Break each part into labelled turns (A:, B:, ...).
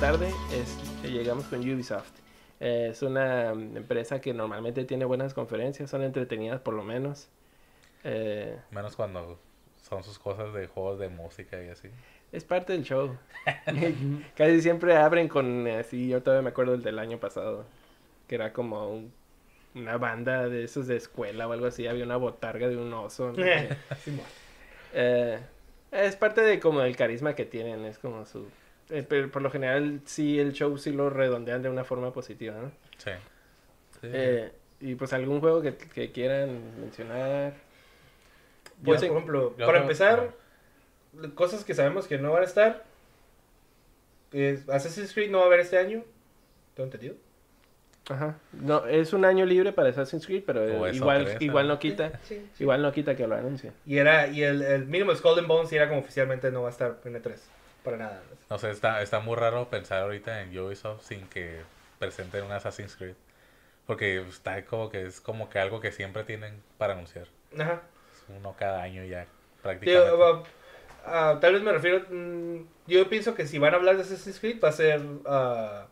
A: tarde, este, llegamos con Ubisoft. Eh, es una mm, empresa que normalmente tiene buenas conferencias, son entretenidas por lo menos. Eh,
B: Menos cuando son sus cosas de juegos de música y así.
A: es parte del show. Casi siempre abren con, así, yo todavía me acuerdo del del año pasado, que era como un- una banda de esos de escuela o algo así, había una botarga de un oso. ¿no? Eh, es parte de como el carisma que tienen, es como su... eh, pero por lo general sí el show sí lo redondean de una forma positiva, ¿no?
B: Sí. Sí.
A: Eh, y pues algún juego que, que quieran mencionar.
C: Pues,
A: Yo
C: por
A: sé-
C: ejemplo,
B: yo
C: para empezar, cosas que sabemos que no van a estar. es Assassin's Creed no va a haber este año. ¿Tengo entendido?
A: Ajá. No, es un año libre para Assassin's Creed, pero eh, igual, igual
B: ¿no?
A: no quita,
C: Sí, sí.
A: igual no quita que lo anuncien.
C: Y era, y el, el mínimo Skull and Bones era como oficialmente no va a estar en E3. Para nada.
B: No sé, está, está muy raro pensar ahorita en Ubisoft sin que presenten un Assassin's Creed. Porque está como que es como que algo que siempre tienen para anunciar.
C: Ajá.
B: Es uno cada año ya, prácticamente.
C: uh, uh, tal vez me refiero. mm, yo pienso que si van a hablar de Assassin's Creed, va a ser. uh,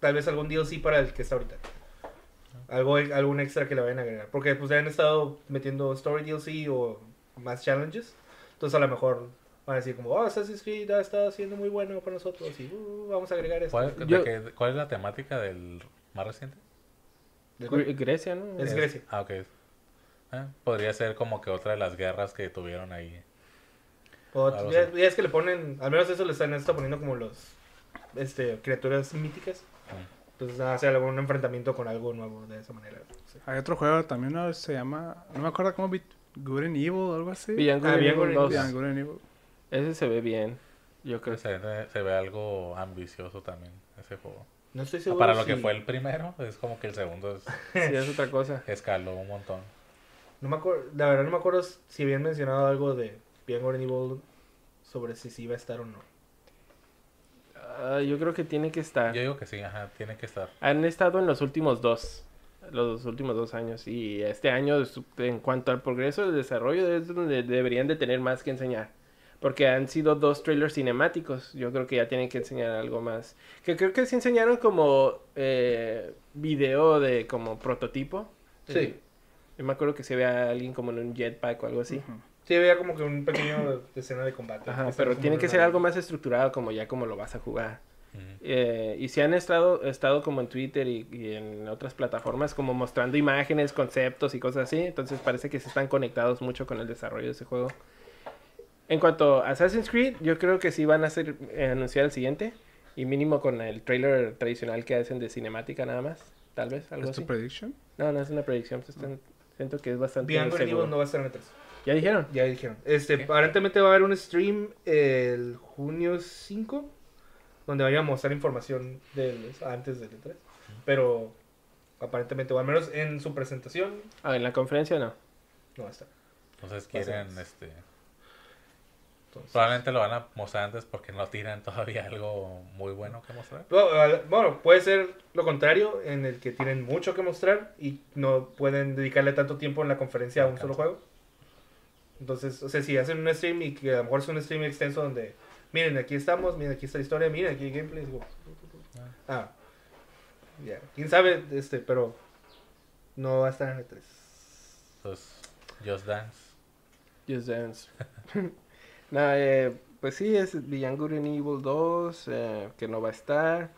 C: tal vez algún DLC para el que está ahorita. Algo, algún extra que le vayan a agregar. Porque pues ya han estado metiendo Story DLC o más challenges. Entonces a lo mejor van a decir como, oh, Assassin's Creed ha estado siendo muy bueno para nosotros y uh, vamos a agregar esto.
B: ¿Cuál,
A: Yo-
B: qué- cuál es la temática del más reciente?
C: ¿De
A: Grecia, ¿no?
C: Es Grecia.
B: Ah, ok. Ah, podría ser como que otra de las guerras que tuvieron ahí.
C: O ya, ya es que le ponen, al menos eso le están, están poniendo como los este criaturas míticas. Entonces hace algún enfrentamiento con algo nuevo de esa manera. Sí.
D: Hay otro juego también, ¿no? Se llama... No me acuerdo cómo... Bit- Good and Evil o algo así.
A: Beyond
C: Ah,
A: Good and
C: Beyond
A: Evil
C: Good and
A: 2.
D: Yeah, Good and Evil.
A: Ese se ve bien. Yo creo
B: Se, ve- se ve algo ambicioso también ese juego.
C: No estoy seguro.
B: Para lo que fue el primero, es como que el segundo es-
A: sí es otra cosa.
B: escaló un montón.
C: No me acuerdo, la verdad no me acuerdo si habían mencionado algo de Beyond Evil sobre si sí iba a estar o no.
A: Ah, yo creo que tiene que estar.
B: Yo digo que sí, ajá, tiene que estar.
A: Han estado en los últimos dos, los últimos dos años y este año en cuanto al progreso del desarrollo es donde deberían de tener más que enseñar. Porque han sido dos trailers cinemáticos. Yo creo que ya tienen que enseñar algo más. Que creo que sí enseñaron como eh, video de como prototipo.
C: Sí.
A: Eh, yo me acuerdo que se ve a alguien como en un jetpack o algo así.
C: Sí, había como que un pequeño escena de combate.
A: Ajá, pero tiene
C: en
A: que ser algo más estructurado como ya como lo vas a jugar. Eh, y si han estado, estado como en Twitter y, y en otras plataformas como mostrando imágenes, conceptos y cosas así, entonces parece que se están conectados mucho con el desarrollo de ese juego. En cuanto a Assassin's Creed, yo creo que sí van a hacer, eh, anunciar el siguiente y mínimo con el trailer tradicional que hacen de cinemática nada más, tal vez, algo
D: ¿Es tu
A: así.
D: prediction?
A: No, no es una predicción, pues, están- siento que es bastante
C: and
A: seguro.
C: No va a estar en E3.
A: ¿Ya dijeron?
C: Ya dijeron. Este, aparentemente va a haber un stream el junio 5 donde vayan a mostrar información del, antes del E3. Pero aparentemente, o al menos en su presentación,
A: Ah, en la conferencia no.
C: no va a estar.
B: Entonces quieren, este...
C: Entonces-
B: Probablemente lo van a mostrar antes porque no tienen todavía algo muy bueno que mostrar.
C: Bueno, puede ser lo contrario, en el que tienen mucho que mostrar y no pueden dedicarle tanto tiempo en la conferencia a un solo juego. Entonces, o sea, si hacen un stream y que a lo mejor es un stream extenso donde, miren, aquí estamos, miren, aquí está la historia, miren, aquí hay gameplay. digo, Ah, ya, quién sabe, este, pero no va a estar en el 3.
B: Entonces, Just Dance.
A: Just Dance. Nada, eh, pues sí, es Beyond Good and Evil 2, eh, que no va a estar.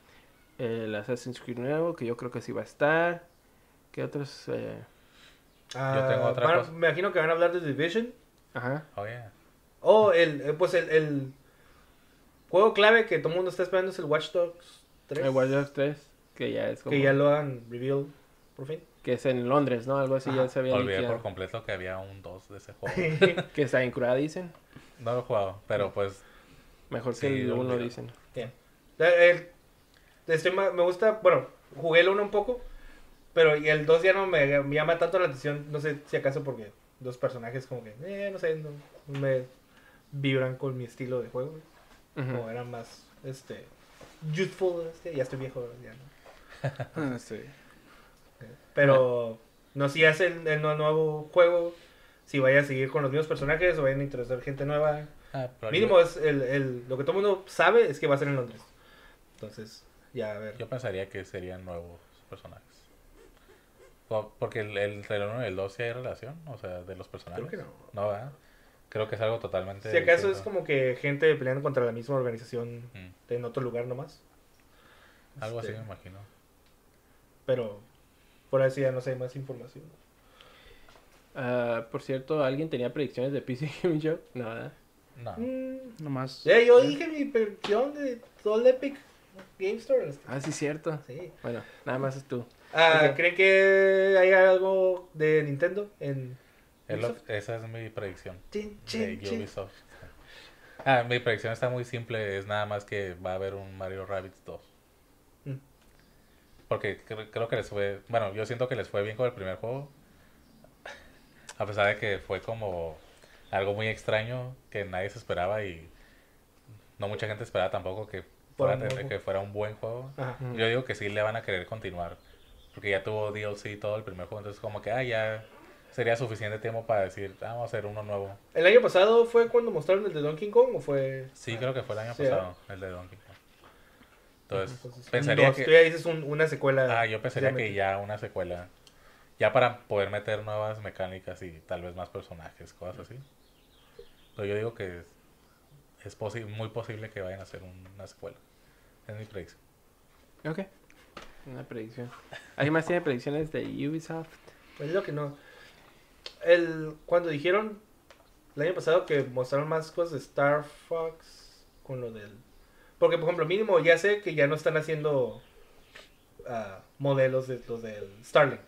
A: El Assassin's Creed nuevo, que yo creo que sí va a estar. ¿Qué otros? eh?
C: Ah,
B: tengo otra
C: van-
B: cosa.
C: Me imagino que van a hablar de Division.
A: Ajá.
B: Oh, yeah.
C: O el, eh, pues el, el juego clave que todo el mundo está esperando es el Watch Dogs 3.
A: El Watch Dogs 3, que ya es como...
C: Que ya lo han revealed por fin.
A: Que es en Londres, ¿no? Algo así
C: Ajá.
A: ya se había
B: Olvidé por completo que había un 2 de ese juego.
A: Que está en cura, dicen.
B: No lo he jugado, pero pues
A: Mejor
B: Sí,
A: que el
B: lo
A: 1,
B: olvidé.
A: dicen.
C: Eh, el- ma- me gusta, bueno, jugué el 1 un poco, pero y el 2 ya no me, me llama tanto la atención, no sé si acaso porque los personajes como que, eh, no sé, no, no me vibran con mi estilo de juego,
A: Ujú.
C: como eran más, este, youthful, este, ya estoy viejo, ya no.
D: Ah, sí.
C: Pero no si hacen el, nu- nuevo juego, si vaya a seguir con los mismos personajes o vayan a introducir gente nueva.
B: Ah,
C: Mínimo
B: yo,
C: es el, el, lo que todo el mundo sabe es que va a ser en Londres. Entonces, ya a ver.
B: yo pensaría que serían nuevos personajes. Po- Porque el, el, entre el 1 y el 2 sí hay relación, o sea, de los personajes.
C: Creo que no.
B: No, ¿verdad? Creo que es algo totalmente
C: Si acaso es como que gente peleando contra la misma organización
B: Mm,
C: en otro lugar nomás.
B: algo así
C: Este,
B: me imagino.
C: Pero por así ya no sé más información.
A: Ah, por cierto, ¿alguien tenía predicciones de PC Gaming Show? No, ¿verdad?
B: No.
C: Mm,
D: Nomás.
C: yo dije mi predicción de todo el Epic Game Store.
A: Ah, sí, cierto.
C: Sí.
A: Bueno, nada más es tú.
C: Ah,
A: Ok.
C: ¿Creen que hay algo de Nintendo en
B: lo-
C: Ubisoft?
B: esa es mi predicción
C: Chin,
B: de
C: chin.
B: Ah, mi predicción está muy simple, es nada más que va a haber un Mario Rabbids 2.
C: Mm.
B: Porque cre- creo que les fue, bueno, yo siento que les fue bien con el primer juego. A pesar de que fue como algo muy extraño que nadie se esperaba y no mucha gente esperaba tampoco que fuera,
C: un buen
B: que
C: juego.
B: fuera un buen juego.
C: Ajá.
B: Yo digo que sí le van a querer continuar. Porque ya tuvo DLC y todo el primer juego. Entonces como que, ah, ya sería suficiente tiempo para decir, ah, vamos a hacer uno nuevo.
C: ¿El año pasado fue cuando mostraron el de Donkey Kong o fue...?
B: Sí, creo que fue el año
C: Sí,
B: pasado, el de Donkey Kong. Entonces,
C: Entonces,
B: pensaría
C: dos.
B: que...
C: Tú ya dices un- una secuela.
B: Ah, yo pensaría que ya una secuela. Ya para poder meter nuevas mecánicas y tal vez más personajes, cosas así. Pero yo digo que es, es posi- muy posible que vayan a hacer un- una secuela. Es mi predicción.
A: Ok. Una predicción. ¿Alguien más tiene predicciones de Ubisoft?
C: Es lo que no. El, cuando dijeron el año pasado que mostraron más cosas de Star Fox con lo del. Porque, por ejemplo, mínimo ya sé que ya no están haciendo ah, modelos de los del Starlink.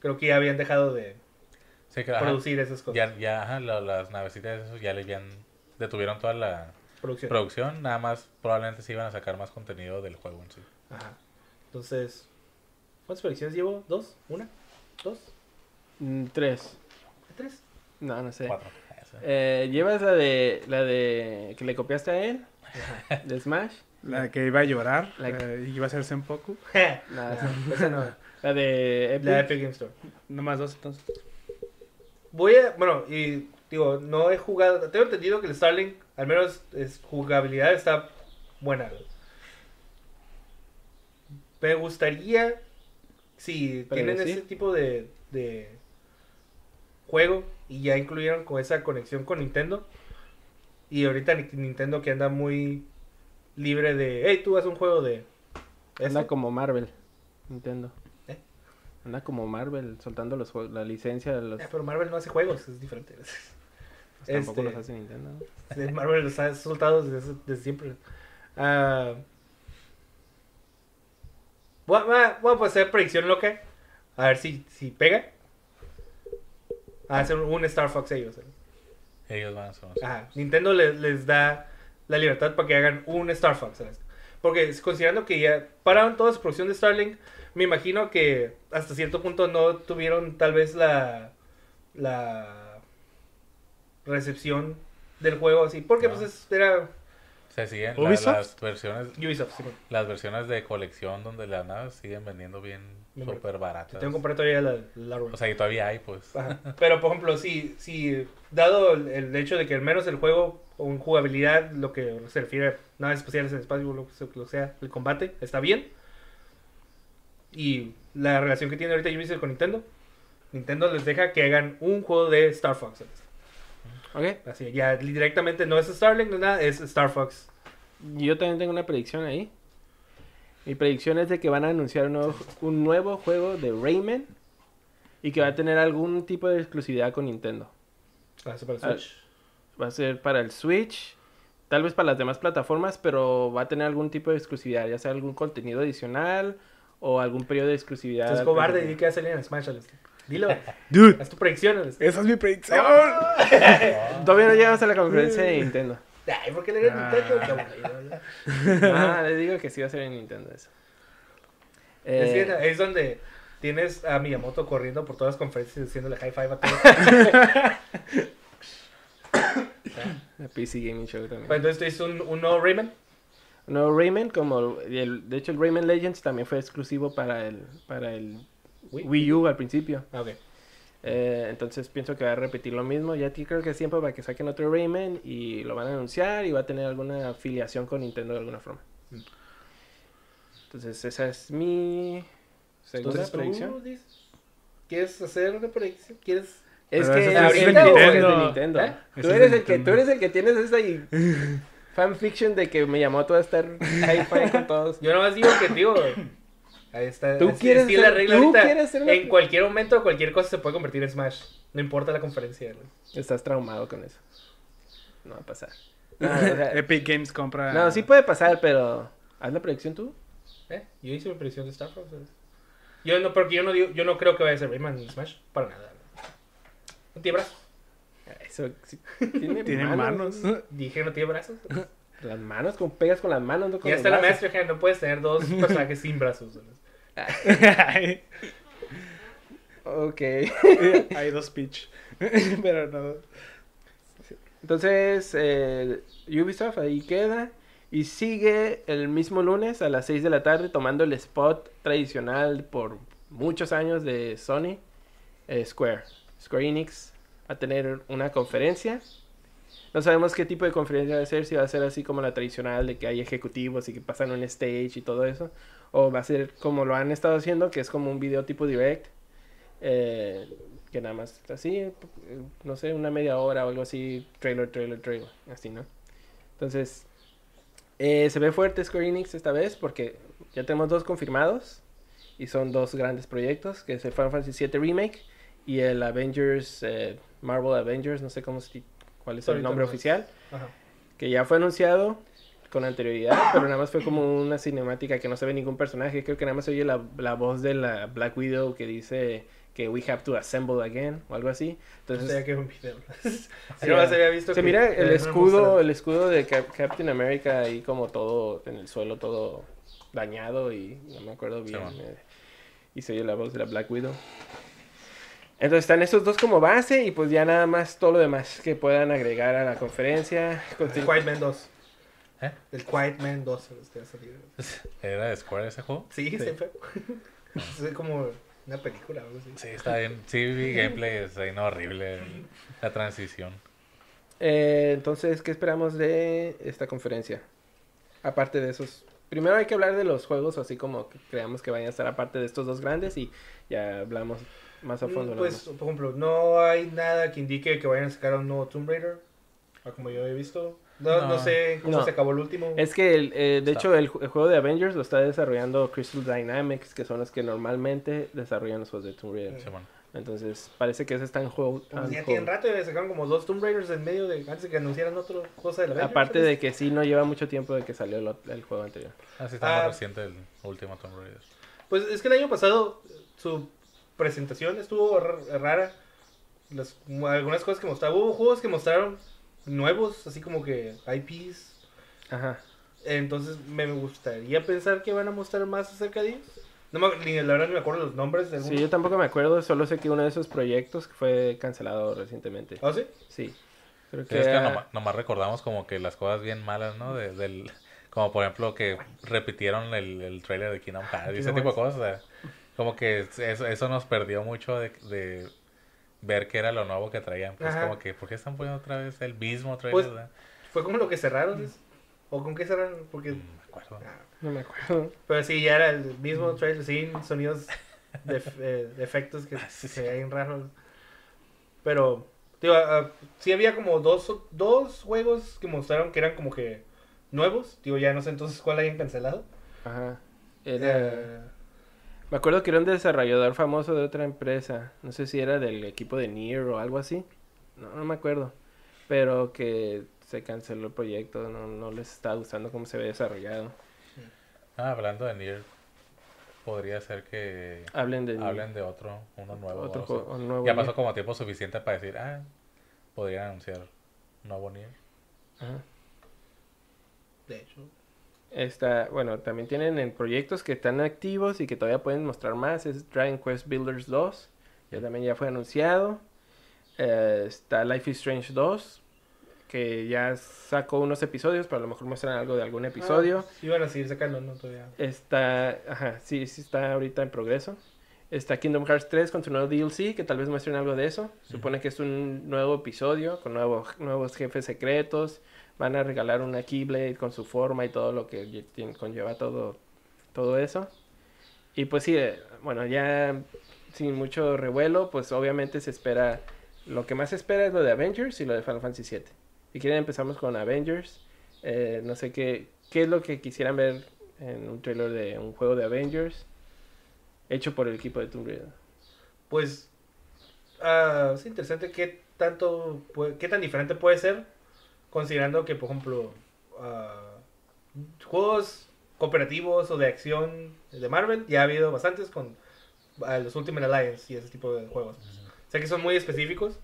C: Creo que ya habían dejado de
B: Sí, que, ajá,
C: producir esas cosas.
B: ya, ya ajá, la- las navecitas esos ya le habían detuvieron toda la
C: Producción.
B: producción, nada más probablemente se iban a sacar más contenido del juego en sí.
C: Ajá. Entonces, ¿cuántas predicciones llevo? ¿Dos? ¿Una? ¿Dos?
A: Mm, tres.
C: ¿Tres?
A: No, no sé.
B: Cuatro.
A: Eh, ¿Llevas la de la de que le copiaste a él? ¿De Smash?
D: La que iba a llorar.
A: La que-
D: eh, y iba a ser Senpoku.
A: No,
C: No, esa no.
A: La de Epic.
C: La Epic Game Store.
D: Nomás dos entonces.
C: Voy a, bueno, y digo, no he jugado, tengo entendido que el Starlink, al menos es, jugabilidad está buena. Me gustaría, si tienen ese tipo de, de juego y ya incluyeron con esa conexión con Nintendo, y ahorita Ni- Nintendo que anda muy libre de, hey, tú haz un juego de...
A: Anda
C: esto".
A: como Marvel, Nintendo. Anda como Marvel, soltando los juegos, la licencia de los...
C: Eh, pero Marvel no hace juegos, es diferente.
A: pues tampoco
C: este-
A: los hace Nintendo.
C: Marvel los ha soltado desde, desde siempre. Ah, voy, a, voy a- pues, hacer predicción loca. A ver si, si pega. A hacer un Star Fox ellos. ¿eh?
B: Ellos van a hacer
C: Ajá. Nintendo les, les da la libertad para que hagan un Star Fox. ¿sabes? Porque considerando que ya pararon toda su producción de Starlink, me imagino que hasta cierto punto no tuvieron tal vez la, la recepción del juego así. Porque
B: No.
C: pues es- era
B: Se siguen la-
D: ¿Ubisoft?
B: las versiones
C: Ubisoft. sí, bueno.
B: las versiones de colección donde las naves siguen vendiendo bien súper baratas.
C: Tengo que comprar todavía la, la
B: O sea, y todavía hay, pues.
C: Ajá. Pero, por ejemplo, si, si dado el, el hecho de que al menos el juego, o en jugabilidad, lo que se refiere a naves espaciales en espacio, lo que se- lo que sea, el combate, está bien. Y la relación que tiene ahorita Ubisoft con Nintendo, Nintendo les deja que hagan un juego de Star Fox. ¿sabes?
A: Ok,
C: Así, ya directamente no es Starlink, no es nada, es Star Fox.
A: yo también tengo una predicción ahí. Mi predicción es de que van a anunciar un nuevo, un nuevo juego de Rayman y que va a tener algún tipo de exclusividad con Nintendo.
C: Ah, eso para el
A: Ah,
C: Switch.
A: Va a ser para el Switch, tal vez para las demás plataformas, pero va a tener algún tipo de exclusividad, ya sea algún contenido adicional o algún periodo de exclusividad. Al
C: cobarde y di que va a salir en Smash. Alex. Dilo,
D: Dude,
C: haz tu predicción. Alex.
D: esa es mi predicción.
A: Todavía no llegamos a la conferencia de Nintendo.
C: Ay, ¿por qué le
D: Ah.
C: Nintendo? Qué aburrido, ¿no?
A: Ah, les digo que sí va a ser en Nintendo eso.
C: Es,
A: Eh,
C: que es donde tienes a Miyamoto corriendo por todas las conferencias diciéndole high five a todos.
A: la PC Gaming Show también.
C: Entonces tú un, un nuevo Rayman.
A: No, Rayman, como el, de hecho el Rayman Legends también fue exclusivo para el, para el
C: Wii.
A: Wii U al principio.
C: Ah, ok.
A: Eh, entonces pienso que va a repetir lo mismo. Ya ti creo que es tiempo para que saquen otro Rayman y lo van a anunciar y va a tener alguna afiliación con Nintendo de alguna forma.
C: Mm.
A: Entonces esa es mi segunda
C: Entonces, ¿tú
A: predicción.
C: ¿Quieres hacer una predicción? ¿Quieres...?
A: Es
D: Pero
A: que
D: eso
C: es de
A: es
D: Nintendo.
A: de Nintendo.
C: ¿Eh?
A: Tú eres el que tú eres el que tienes esa y- fanfiction de que me llamó todo a estar hi-fi con todos.
C: Yo nomás digo que, digo... Ahí está.
A: Tú
C: así-
A: quieres
C: es la
A: ser-
C: regla
A: tú
C: ahorita.
A: quieres ser
C: En cualquier momento, cualquier cosa se puede convertir en Smash. No importa la conferencia. güey.
A: Estás traumado con eso. No va a pasar. No, o sea,
D: Epic Games compra.
A: no, sí puede pasar, pero haz la predicción tú.
C: ¿Eh? Yo hice mi predicción de Star Fox. Yo no, porque yo no, digo, yo no creo que vaya a ser Rayman en Smash. Para nada. No tiene brazos.
A: Eso sí, tiene,
D: Tiene manos.
C: Dije no tiene brazos.
A: Las manos, como pegas con las manos, no con
C: Ya
A: los
C: está la maestra, no puedes tener dos personajes sin brazos.
A: Ok.
D: Hay dos pitch. Pero no.
A: Entonces, eh, Ubisoft ahí queda. Y sigue el mismo lunes a las 6 de la tarde tomando el spot tradicional por muchos años de Sony, eh, Square. Square Enix a tener una conferencia. No sabemos qué tipo de conferencia va a ser, si va a ser así como la tradicional de que hay ejecutivos y que pasan un stage y todo eso. O va a ser como lo han estado haciendo, que es como un video tipo direct. eh, que nada más así, no sé, una media hora o algo así, trailer, trailer, trailer, así, ¿no? Entonces, eh, se ve fuerte Square Enix esta vez porque ya tenemos dos confirmados y son dos grandes proyectos, que es el Final Fantasy VII Remake y el Avengers, eh, Marvel Avengers, no sé cómo se- cuál es el nombre
C: no es.
A: oficial,
C: Ajá.
A: que ya fue anunciado con anterioridad, pero nada más fue como una cinemática que no se ve ningún personaje, creo que nada más se oye la, la voz de la Black Widow que dice que we have to assemble again o algo así.
C: No
A: Entonces,
C: sabía que era un video.
A: Sí,
C: nomás había visto
A: se
C: que-
A: mira el escudo, el escudo de Cap- Captain America ahí como todo en el suelo, todo dañado y no me acuerdo bien. Eh, y se oye la voz de la Black Widow. Entonces están esos dos como base y pues ya nada más todo lo demás que puedan agregar a la conferencia.
C: El
A: Continu-
C: Quiet Man 2.
B: ¿Eh?
C: El Quiet Man 2. este va a salir.
B: ¿Era de Square ese juego?
C: Sí, siempre. es como una película o algo así.
B: Sí, está bien. Sí, vi gameplay, es ahí no horrible la transición.
A: Eh, entonces, ¿qué esperamos de esta conferencia? Aparte de esos... Primero hay que hablar de los juegos, así como que creamos que vayan a estar aparte de estos dos grandes y ya hablamos más a fondo.
C: Mm,
A: nada
C: Pues,
A: más.
C: por ejemplo, no hay nada que indique que vayan a sacar un nuevo Tomb Raider. Como yo he visto. No, no.
B: No.
C: sé cómo
A: No.
C: se acabó el último.
A: Es que, el, eh, de
B: Está.
A: hecho, el, el juego de Avengers lo está desarrollando Crystal Dynamics, que son los que normalmente desarrollan los juegos de Tomb Raider.
B: Simón.
A: Entonces, parece que ese está en juego.
C: Pues ya tienen rato y sacaron como dos Tomb Raiders en medio de antes de que anunciaran otra cosa de la Avengers,
A: Aparte
C: ¿sabes?
A: de que sí, no lleva mucho tiempo de que salió el, el juego anterior.
B: Así está
C: Ah.
B: más reciente el último Tomb Raider.
C: Pues es que el año pasado su presentación estuvo rara. Las, algunas cosas que mostraron. Hubo juegos que mostraron nuevos, así como que IPs.
A: Ajá.
C: Entonces me gustaría pensar que van a mostrar más acerca de ellos. No me, ni la verdad ni me acuerdo los nombres de
A: Sí, yo tampoco me acuerdo, solo sé que uno de esos proyectos fue cancelado recientemente.
C: ¿Ah, sí?
A: Sí. Creo
B: Sí,
A: que,
B: es que nomás, nomás recordamos como que las cosas bien malas, ¿no? De- del, como por ejemplo que repitieron el, el trailer de Kingdom Hearts y ese tipo de cosas. o sea, como que eso, eso nos perdió mucho de, de ver que era lo nuevo que traían. Pues
C: Ajá.
B: como que, ¿por qué están poniendo otra vez el mismo trailer?
C: Pues,
B: O sea,
C: Fue como lo que cerraron. ¿es? ¿O con qué cerraron? Porque...
B: no me acuerdo.
C: ah,
A: no me acuerdo.
C: Pero sí, ya era el mismo trailer sin sonidos de, eh, de efectos que se veían raros. Pero, digo, ah, sí había como dos, dos juegos que mostraron que eran como que nuevos. Digo, ya no sé entonces cuál hayan cancelado.
A: Ajá. Era...
C: Eh,
A: Me acuerdo que era un desarrollador famoso de otra empresa. No sé si era del equipo de Nier o algo así. No, no me acuerdo. Pero que se canceló el proyecto. No, no les está gustando cómo se ve desarrollado.
B: Ah, hablando de Nier, podría ser que
A: Hablen de
B: hablen de otro, uno nuevo.
A: otro un
B: Ya
A: Nier.
B: pasó como tiempo suficiente para decir, ah, podrían anunciar un nuevo Nier.
A: Ajá.
C: de hecho.
A: Está, bueno, también tienen en proyectos que están activos y que todavía pueden mostrar más. Es Dragon Quest Builders 2. Ya también ya fue anunciado. Eh, está Life is Strange 2. Que ya sacó unos episodios, pero a lo mejor muestran algo de algún episodio.
C: Ah, iban a seguir sacando, ¿no? Todavía.
A: Está, ajá, sí, sí está ahorita en progreso. Está Kingdom Hearts 3 con su nuevo DLC, que tal vez muestren algo de eso. Supone que es un nuevo episodio con nuevo- nuevos jefes secretos. Van a regalar una Keyblade con su forma y todo lo que conlleva todo, todo eso. Y pues sí, eh, bueno, ya sin mucho revuelo, pues obviamente se espera... Lo que más se espera es lo de Avengers y lo de Final Fantasy VII. Si quieren empezamos con Avengers. Eh, no sé qué, qué es lo que quisieran ver en un trailer de un juego de Avengers hecho por el equipo de Tomb Raider.
C: Pues ah, es interesante qué tanto qué tan diferente puede ser considerando que por ejemplo ah, juegos cooperativos o de acción de Marvel ya ha habido bastantes con ah, los Ultimate Alliance y ese tipo de juegos. Sé que son muy específicos,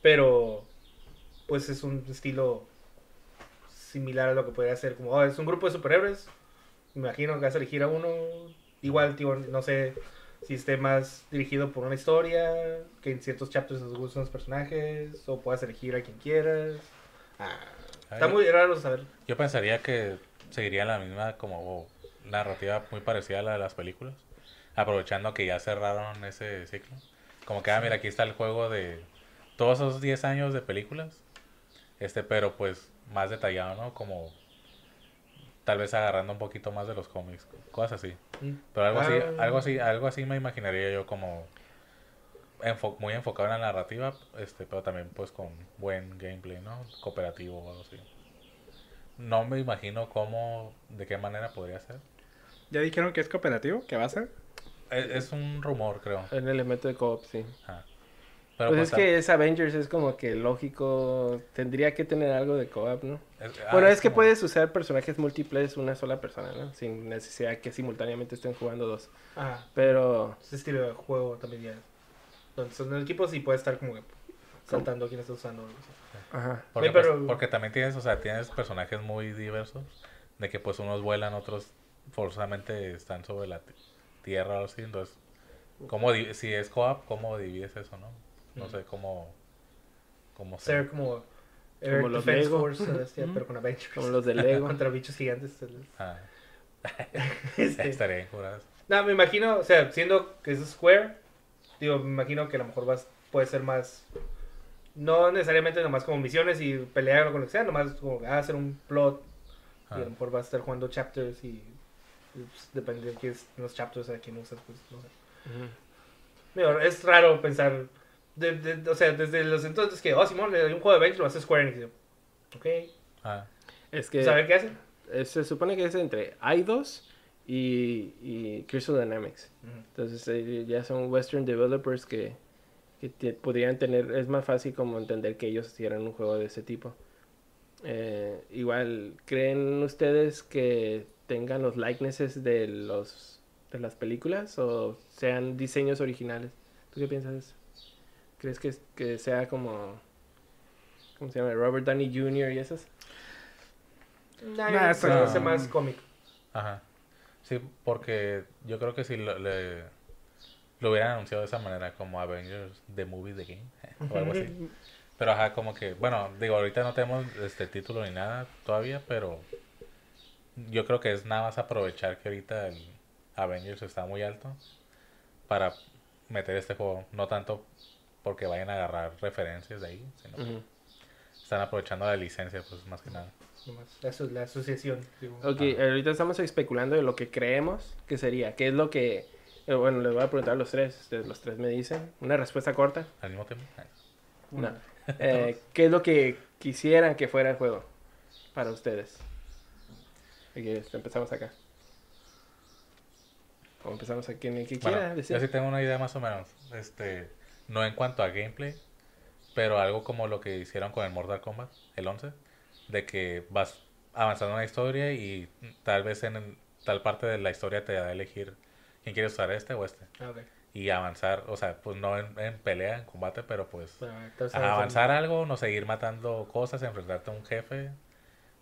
C: pero pues es un estilo similar a lo que podría ser como oh, es un grupo de superhéroes. Me imagino que vas a elegir a uno igual, tío, no sé si esté más dirigido por una historia, que en ciertos chapters nos gustan los personajes, o puedas elegir a quien quieras. Ah, está
B: Ay.
C: muy raro saber.
B: Yo pensaría que seguiría la misma como narrativa muy parecida a la de las películas, aprovechando que ya cerraron ese ciclo. Como que, ah, mira, aquí está el juego de todos esos 10 años de películas, este, pero pues más detallado, ¿no? Como tal vez agarrando un poquito más de los cómics, cosas así.
C: Mm.
B: Pero algo así,
C: Ah.
B: algo así, algo así me imaginaría yo como enfo- muy enfocado en la narrativa, este, pero también pues con buen gameplay, ¿no? Cooperativo o algo así. No me imagino cómo, de qué manera podría ser.
D: ¿Ya dijeron que es cooperativo? ¿Qué va a ser?
B: Es, es un rumor, creo.
A: El elemento de co-op, sí.
B: Ajá. Pero
A: pues
B: pues,
A: es que es Avengers, es como que lógico, tendría que tener algo de co-op, ¿no?
B: es- ah,
A: bueno, es que
B: como-
A: puedes usar personajes múltiples una sola persona, ¿no? Sin necesidad que simultáneamente estén jugando dos.
C: Ajá,
A: Pero,
C: ese estilo de juego también ya. Donde son equipos y puede estar como que saltando quién está usando. o sea.
A: ajá.
B: Porque,
C: Sí,
B: pues,
C: pero-
B: porque también tienes, o sea, tienes personajes muy diversos, de que pues unos vuelan, otros forzosamente están sobre la ti- tierra o algo así, entonces, ¿cómo si es co-op, ¿cómo divides eso, no? No sé cómo, cómo se...
C: Ser como Air
A: Como los
C: Defense
A: Lego.
C: Force, pero con Avengers.
A: Como los de Lego.
C: Contra bichos gigantes.
B: Ah,
C: Este,
B: estaría bien curado.
C: No, me imagino, o sea, siendo que es Square, digo, me imagino que a lo mejor vas, puede ser más, no necesariamente nomás como misiones y pelear o con lo que sea, nomás como ah, hacer un plot y a lo
B: Ah.
C: mejor vas a estar jugando chapters y, y, pues, depende de qué es los chapters a quién usas, pues no sé.
A: Ujú.
C: Digo, es raro pensar, de, de- o sea, desde los entonces que, oh, Simón, hay un juego de Avengers, lo hace Square Enix. Ok,
B: Ah,
A: Es que
C: ¿saber qué hacen?
A: eh, se supone que es entre Eidos y, y Crystal Dynamics. Entonces eh, ya son Western developers que, que te- podrían tener, es más fácil como entender que ellos hicieran un juego de ese tipo. Eh, igual, ¿creen ustedes que tengan los likenesses de los de las películas o sean diseños originales? ¿Tú qué piensas de eso? ¿Crees que, que sea como, ¿cómo se llama? Robert Downey Jr. y esas?
C: Nah,
D: Nah,
C: se
B: eso-
C: hace más cómico.
B: Ajá. Sí, porque yo creo que si lo, le, lo hubieran anunciado de esa manera, como Avengers The Movie The Game, o algo así. Pero ajá, como que, bueno, digo, ahorita no tenemos este título ni nada todavía, pero yo creo que es nada más aprovechar que ahorita el Avengers está muy alto para meter este juego. No tanto porque vayan a agarrar referencias de ahí, sino que están aprovechando la licencia, pues más que nada.
C: Nomás, la, aso- la asociación. digo.
A: Ok,
B: Ajá.
A: ahorita estamos especulando de lo que creemos que sería. ¿Qué es lo que... eh, bueno, les voy a preguntar a los tres. Ustedes los tres me dicen. Una respuesta corta.
B: Al mismo tiempo. Ah,
A: No. Eh, ¿Qué es lo que quisieran que fuera el juego para ustedes? Este, empezamos acá. O empezamos aquí en el que quiera
B: Bueno,
A: decir.
B: yo sí tengo una idea más o menos. Este, no en cuanto a gameplay, pero algo como lo que hicieron con el Mortal Kombat, el 11, de que vas avanzando en la historia y tal vez en tal parte de la historia te da a elegir quién quiere usar este o este.
C: Ah.
B: Y avanzar, o sea, pues no en, en pelea, en combate, pero pues
C: entonces,
B: avanzar algo, no seguir matando cosas, enfrentarte a un jefe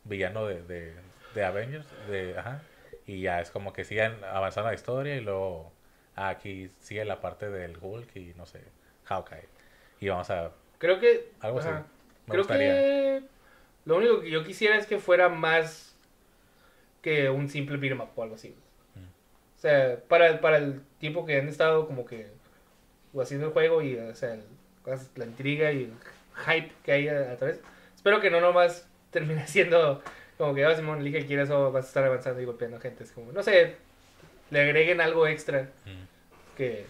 B: villano de, de, de Avengers, de, ajá, y ya es como que sigan avanzando la historia y luego aquí sigue la parte del Hulk y no sé, Hawkeye. Y vamos a,
C: Creo que.
B: algo así.
C: ajá.
B: Me
C: Creo
B: gustaría.
C: que. Lo único que yo quisiera es que fuera más que un simple beat'em up o algo así.
B: Mm.
C: sea, para, para el tiempo que han estado como que haciendo el juego y, o sea, el- la intriga y el hype que hay a, a través. Espero que no nomás termine siendo como que, ah, Simón, elige que quieras o vas a estar avanzando y golpeando gente. Es como, no sé, le agreguen algo extra
B: Mm.
C: que,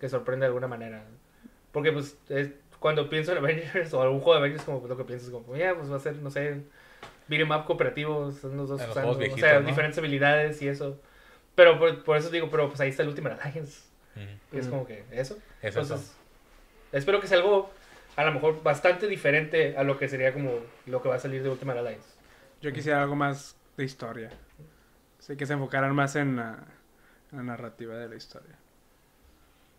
C: que sorprende de alguna manera. Porque, pues, es- cuando pienso en Avengers o algún juego de Avengers, como lo que piensas, como, ya, pues va a ser, no sé, beat'em up cooperativo, son los dos
B: En los
C: usando, o sea,
B: ¿no?
C: diferentes habilidades y eso. Pero por, por eso digo, pero pues ahí está el Ultimate Alliance.
B: Mm.
C: Y es como que, ¿eso?
B: Es
C: Entonces,
B: eso.
C: espero que sea algo, a lo mejor, bastante diferente a lo que sería como lo que va a salir de Ultimate Alliance.
D: Yo quisiera algo más de historia. Sí, que se enfocaran más en la, en la narrativa de la historia.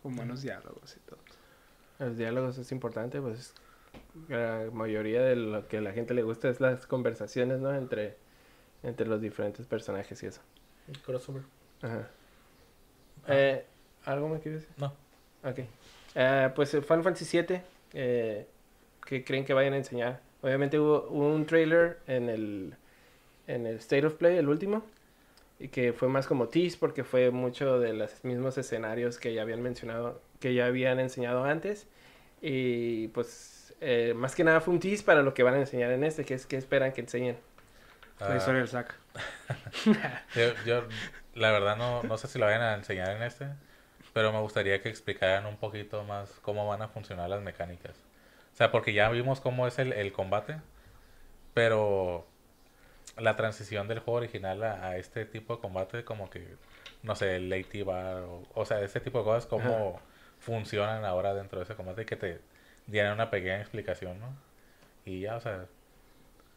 D: Con buenos diálogos y todo.
A: Los diálogos es importante, pues la mayoría de lo que a la gente le gusta es las conversaciones, ¿no? Entre, entre los diferentes personajes y eso.
C: El crossover.
A: Ajá. Eh, ¿Algo me quieres decir?
B: No.
A: Ok. Eh, pues el Final Fantasy VII, eh, ¿qué creen que vayan a enseñar? Obviamente hubo, hubo un trailer en el, en el State of Play, el último, y que fue más como tease porque fue mucho de los mismos escenarios que ya habían mencionado, que ya habían enseñado antes. Y pues eh, más que nada fue un tease para lo que van a enseñar en este, que es que esperan que enseñen.
D: La
B: Ah,
D: historia del sac.
B: yo, yo, la verdad, no, no sé si lo vayan a enseñar en este, pero me gustaría que explicaran un poquito más cómo van a funcionar las mecánicas. O sea, porque ya vimos cómo es el, el combate, pero la transición del juego original a, a este tipo de combate, como que, no sé, el late bar, o, o sea, este tipo de cosas, cómo funcionan ahora dentro de ese combate y que te dieran una pequeña explicación, ¿no? Y ya, o sea,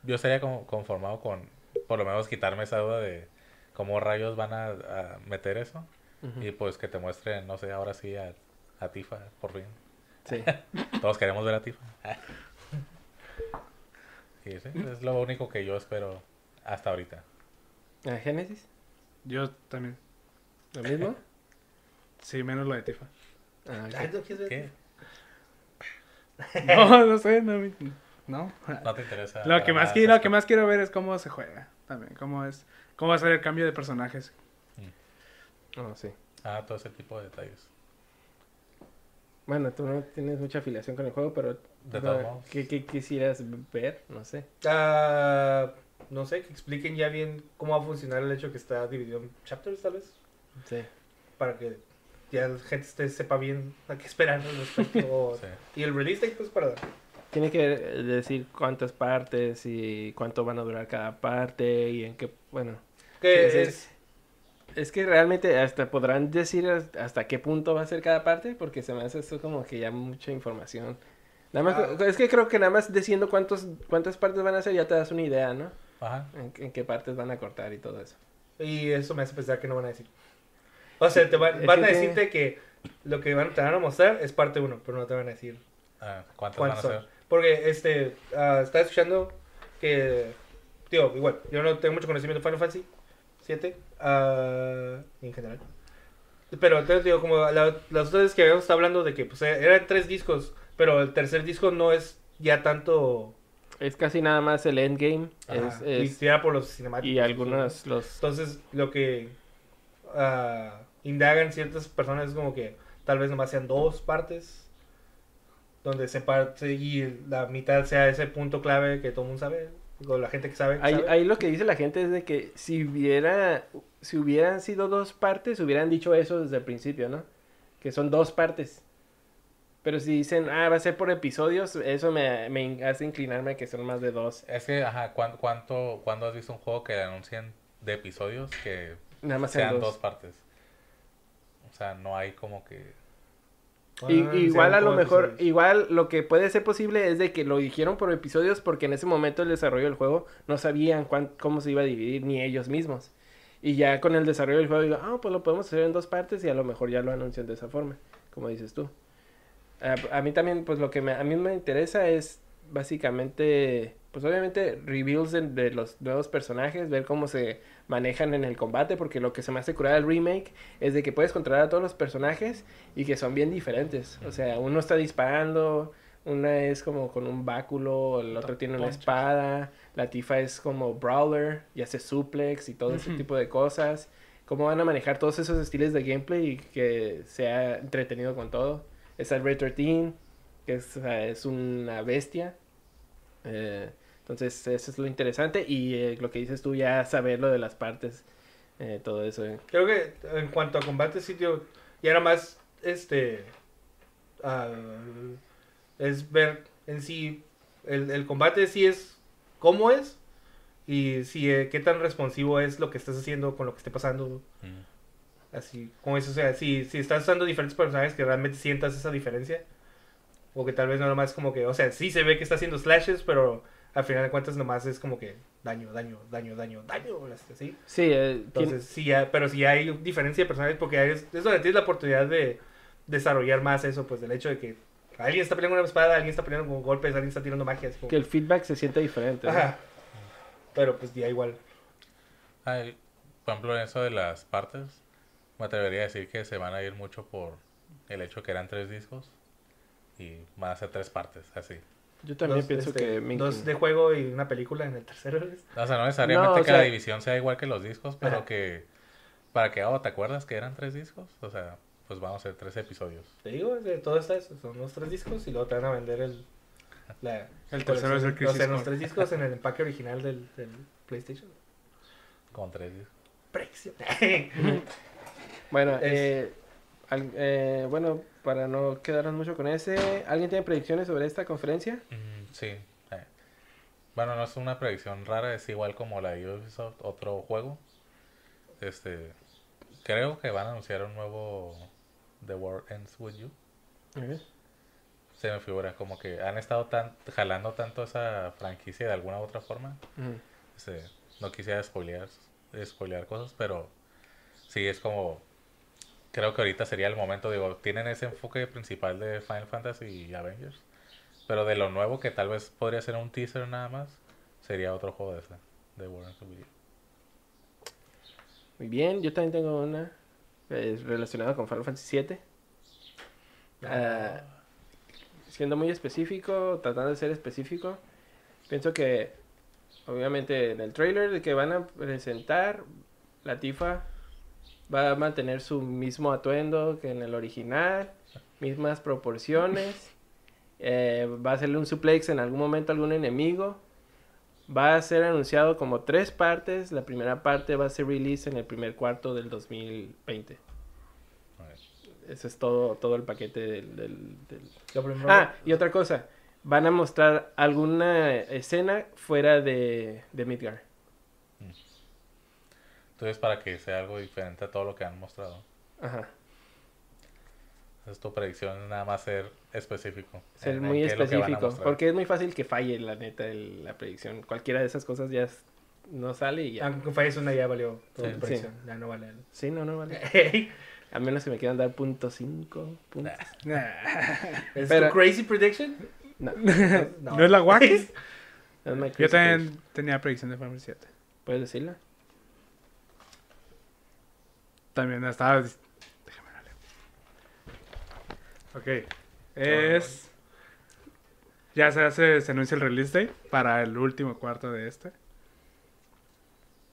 B: yo estaría como conformado con, por lo menos, quitarme esa duda de cómo rayos van a, a meter eso. Y pues que te muestren, no sé, ahora sí a, a Tifa, por fin.
A: Sí.
B: Todos queremos ver a Tifa. y sí, es lo único que yo espero hasta ahorita.
A: ¿A Genesis?
D: Yo también.
A: ¿Lo mismo?
D: Sí, menos lo de Tifa.
A: Ah.
B: ¿Qué?
D: No, no sé, no. me- No.
B: ¿No te interesa?
D: Lo que, más quiero, lo que más quiero ver es cómo se juega. También, cómo es. Cómo va a ser el cambio de personajes.
A: Oh, sí.
B: Ah, todo ese tipo de detalles.
A: Bueno, tú no tienes mucha afiliación con el juego, pero
B: De
A: o sea,
B: todos modos.
A: ¿qué, qué quisieras ver? No sé.
C: Ah, no sé, que expliquen ya bien cómo va a funcionar el hecho que está dividido en chapters, tal vez.
A: Sí.
C: Para que ya la gente esté- sepa bien a qué esperar al respecto.
B: Sí.
C: Y el release date, pues, para...
A: Tiene que decir cuántas partes y cuánto van a durar cada parte y en qué, bueno.
C: Que
A: Sí, sí.
C: es...
A: Es que realmente hasta podrán decir has- hasta qué punto va a ser cada parte, porque se me hace esto como que ya mucha información. Nada más,
C: Ah.
A: es que creo que nada más diciendo cuántos, cuántas partes van a ser ya te das una idea, ¿no?
B: Ajá.
A: En, en qué partes van a cortar y todo eso.
C: Y eso me hace pensar que no van a decir. O sea, te van, van a decirte que lo que van, te van a mostrar es parte 1, pero no te van a decir
B: Ah, ¿Cuántas
C: cuántos
B: van a
C: son.
B: ser?
C: Porque, este, ah, estaba escuchando que, tío, igual, yo no tengo mucho conocimiento de Final Fantasy 7, ah, en general. Pero entonces digo, como la- las otras veces que habíamos estado hablando de que pues eran tres discos, pero el tercer disco no es ya tanto
A: Es casi nada más el endgame.
C: ajá,
A: Es,
C: y
A: es-
C: tira por los cinemáticos.
A: y algunos los...
C: Entonces, lo que ah, indagan ciertas personas es como que tal vez nomás sean dos partes donde se parte y la mitad sea ese punto clave que todo el mundo sabe, o la gente que sabe. que
A: Ahí,
C: sabe.
A: ahí lo que dice la gente es de que si hubiera, si hubieran sido dos partes, hubieran dicho eso desde el principio, ¿no? Que son dos partes. Pero si dicen, ah, va a ser por episodios, eso me, me hace inclinarme a que son más de dos.
B: Es que, ajá, ¿cuán- ¿cuánto, ¿cuándo has visto un juego que anuncian de episodios que
A: Nada más
B: sean dos.
A: dos.
B: partes? O sea, no hay como que...
A: Y-
C: Ah,
A: igual a lo mejor,
C: episodios.
A: igual lo que puede ser posible es de que lo dijeron por episodios porque en ese momento el desarrollo del juego no sabían cuán- cómo se iba a dividir ni ellos mismos. Y ya con el desarrollo del juego digo, ah, pues lo podemos hacer en dos partes y a lo mejor ya lo anuncian de esa forma, como dices tú. A, a mí también, pues lo que me, a mí me interesa es básicamente, pues obviamente reveals de, de los nuevos personajes, ver cómo se manejan en el combate, porque lo que se me hace curar del remake es de que puedes controlar a todos los personajes y que son bien diferentes. O sea, uno está disparando, una es como con un báculo, el otro tiene una espada, la tifa es como brawler y hace suplex y todo ese tipo de cosas. cómo van a manejar todos esos estilos de gameplay y que sea entretenido con todo. Está el Ray 13, que es, o sea, es una bestia. Eh, entonces, eso es lo interesante. Y eh, lo que dices tú, ya saber lo de las partes, eh, todo eso. eh.
C: Creo que en cuanto a combate, sitio, ya era más, este, ah, es ver en sí, el, el combate sí es cómo es y si eh, qué tan responsivo es lo que estás haciendo con lo que esté pasando.
B: Mm.
C: Así, como eso, o sea, si, si estás usando diferentes personajes que realmente sientas esa diferencia. O que tal vez no nomás como que, o sea, sí se ve que está haciendo slashes, pero al final de cuentas nomás es como que daño, daño, daño, daño, daño, ¿sí?
A: Sí, eh,
C: Entonces, sí, ya, pero si hay diferencia de personajes, porque es, es donde tienes la oportunidad de desarrollar más eso, pues del hecho de que alguien está peleando con una espada, alguien está peleando con golpes, alguien está tirando magia. como-
A: que el feedback se siente diferente. ¿no?
C: Ajá. Pero pues ya igual.
B: Ay, por ejemplo, en eso de las partes, me atrevería a decir que se van a ir mucho por el hecho que eran tres discos y van a ser tres partes, así.
A: Yo también
C: Dos,
A: pienso
C: este,
A: que me
C: Dos de juego y una película en el tercero.
B: O sea, no necesariamente
A: No,
B: que la
A: sea-
B: división sea igual que los discos, pero
C: Ajá.
B: que para que, oh, ¿te acuerdas que eran tres discos? O sea, pues vamos a hacer tres episodios.
C: Te digo, de todo está eso. Son los tres discos y luego te van a vender el. La,
D: El tercero es el. Crisis
C: O sea, los tres discos en el empaque original del, del PlayStation.
B: Con tres discos.
C: Precio.
A: Bueno,
C: Es-
A: eh, al- eh, bueno, para no quedarnos mucho con ese, ¿alguien tiene predicciones sobre esta conferencia?
B: Mm, sí. eh. Bueno, no es una predicción rara, es igual como la de Ubisoft, otro juego. Este, creo que van a anunciar un nuevo The World Ends With You. Se me figura como que han estado tan, jalando tanto esa franquicia de alguna u otra forma. Este, no quisiera spoilear, spoilear cosas, pero sí es como... Creo que ahorita sería el momento, digo, tienen ese enfoque principal de Final Fantasy y Avengers. Pero de lo nuevo que tal vez podría ser un teaser nada más, sería otro juego de ese, de of Video.
A: Muy bien, yo también tengo una eh, relacionada con Final Fantasy VII. Ah, siendo muy específico, tratando de ser específico, pienso que obviamente en el trailer de que van a presentar, la Tifa va a mantener su mismo atuendo que en el original, mismas proporciones, eh, va a hacerle un suplex en algún momento a algún enemigo, va a ser anunciado como tres partes, la primera parte va a ser release en el primer cuarto del 2020.
B: A ver.
A: Ese es todo, todo el paquete del- Ah, y otra cosa. Van a mostrar alguna escena fuera de, de Midgar.
B: Entonces, para que sea algo diferente a todo lo que han mostrado.
A: Ajá.
B: Entonces, tu predicción es nada más ser específico.
A: Ser muy
B: es
A: específico. Porque es muy fácil que falle, la neta, el- la predicción. Cualquiera de esas cosas ya es- no sale y ya.
C: Aunque falles una ya valió toda
B: Sí.
C: tu predicción. Ya no vale.
A: Sí, no, no vale. A menos que me quieran dar punto cinco puntos.
C: ¿Es
A: Pero-
C: tu crazy prediction?
A: No.
D: ¿No es la
A: my
D: Yo también tenía predicción de Final 7.
A: ¿Puedes decirla?
D: También estaba. Déjame darle. Ok. Es. Ya se hace, se anuncia el release date para el último cuarto de este.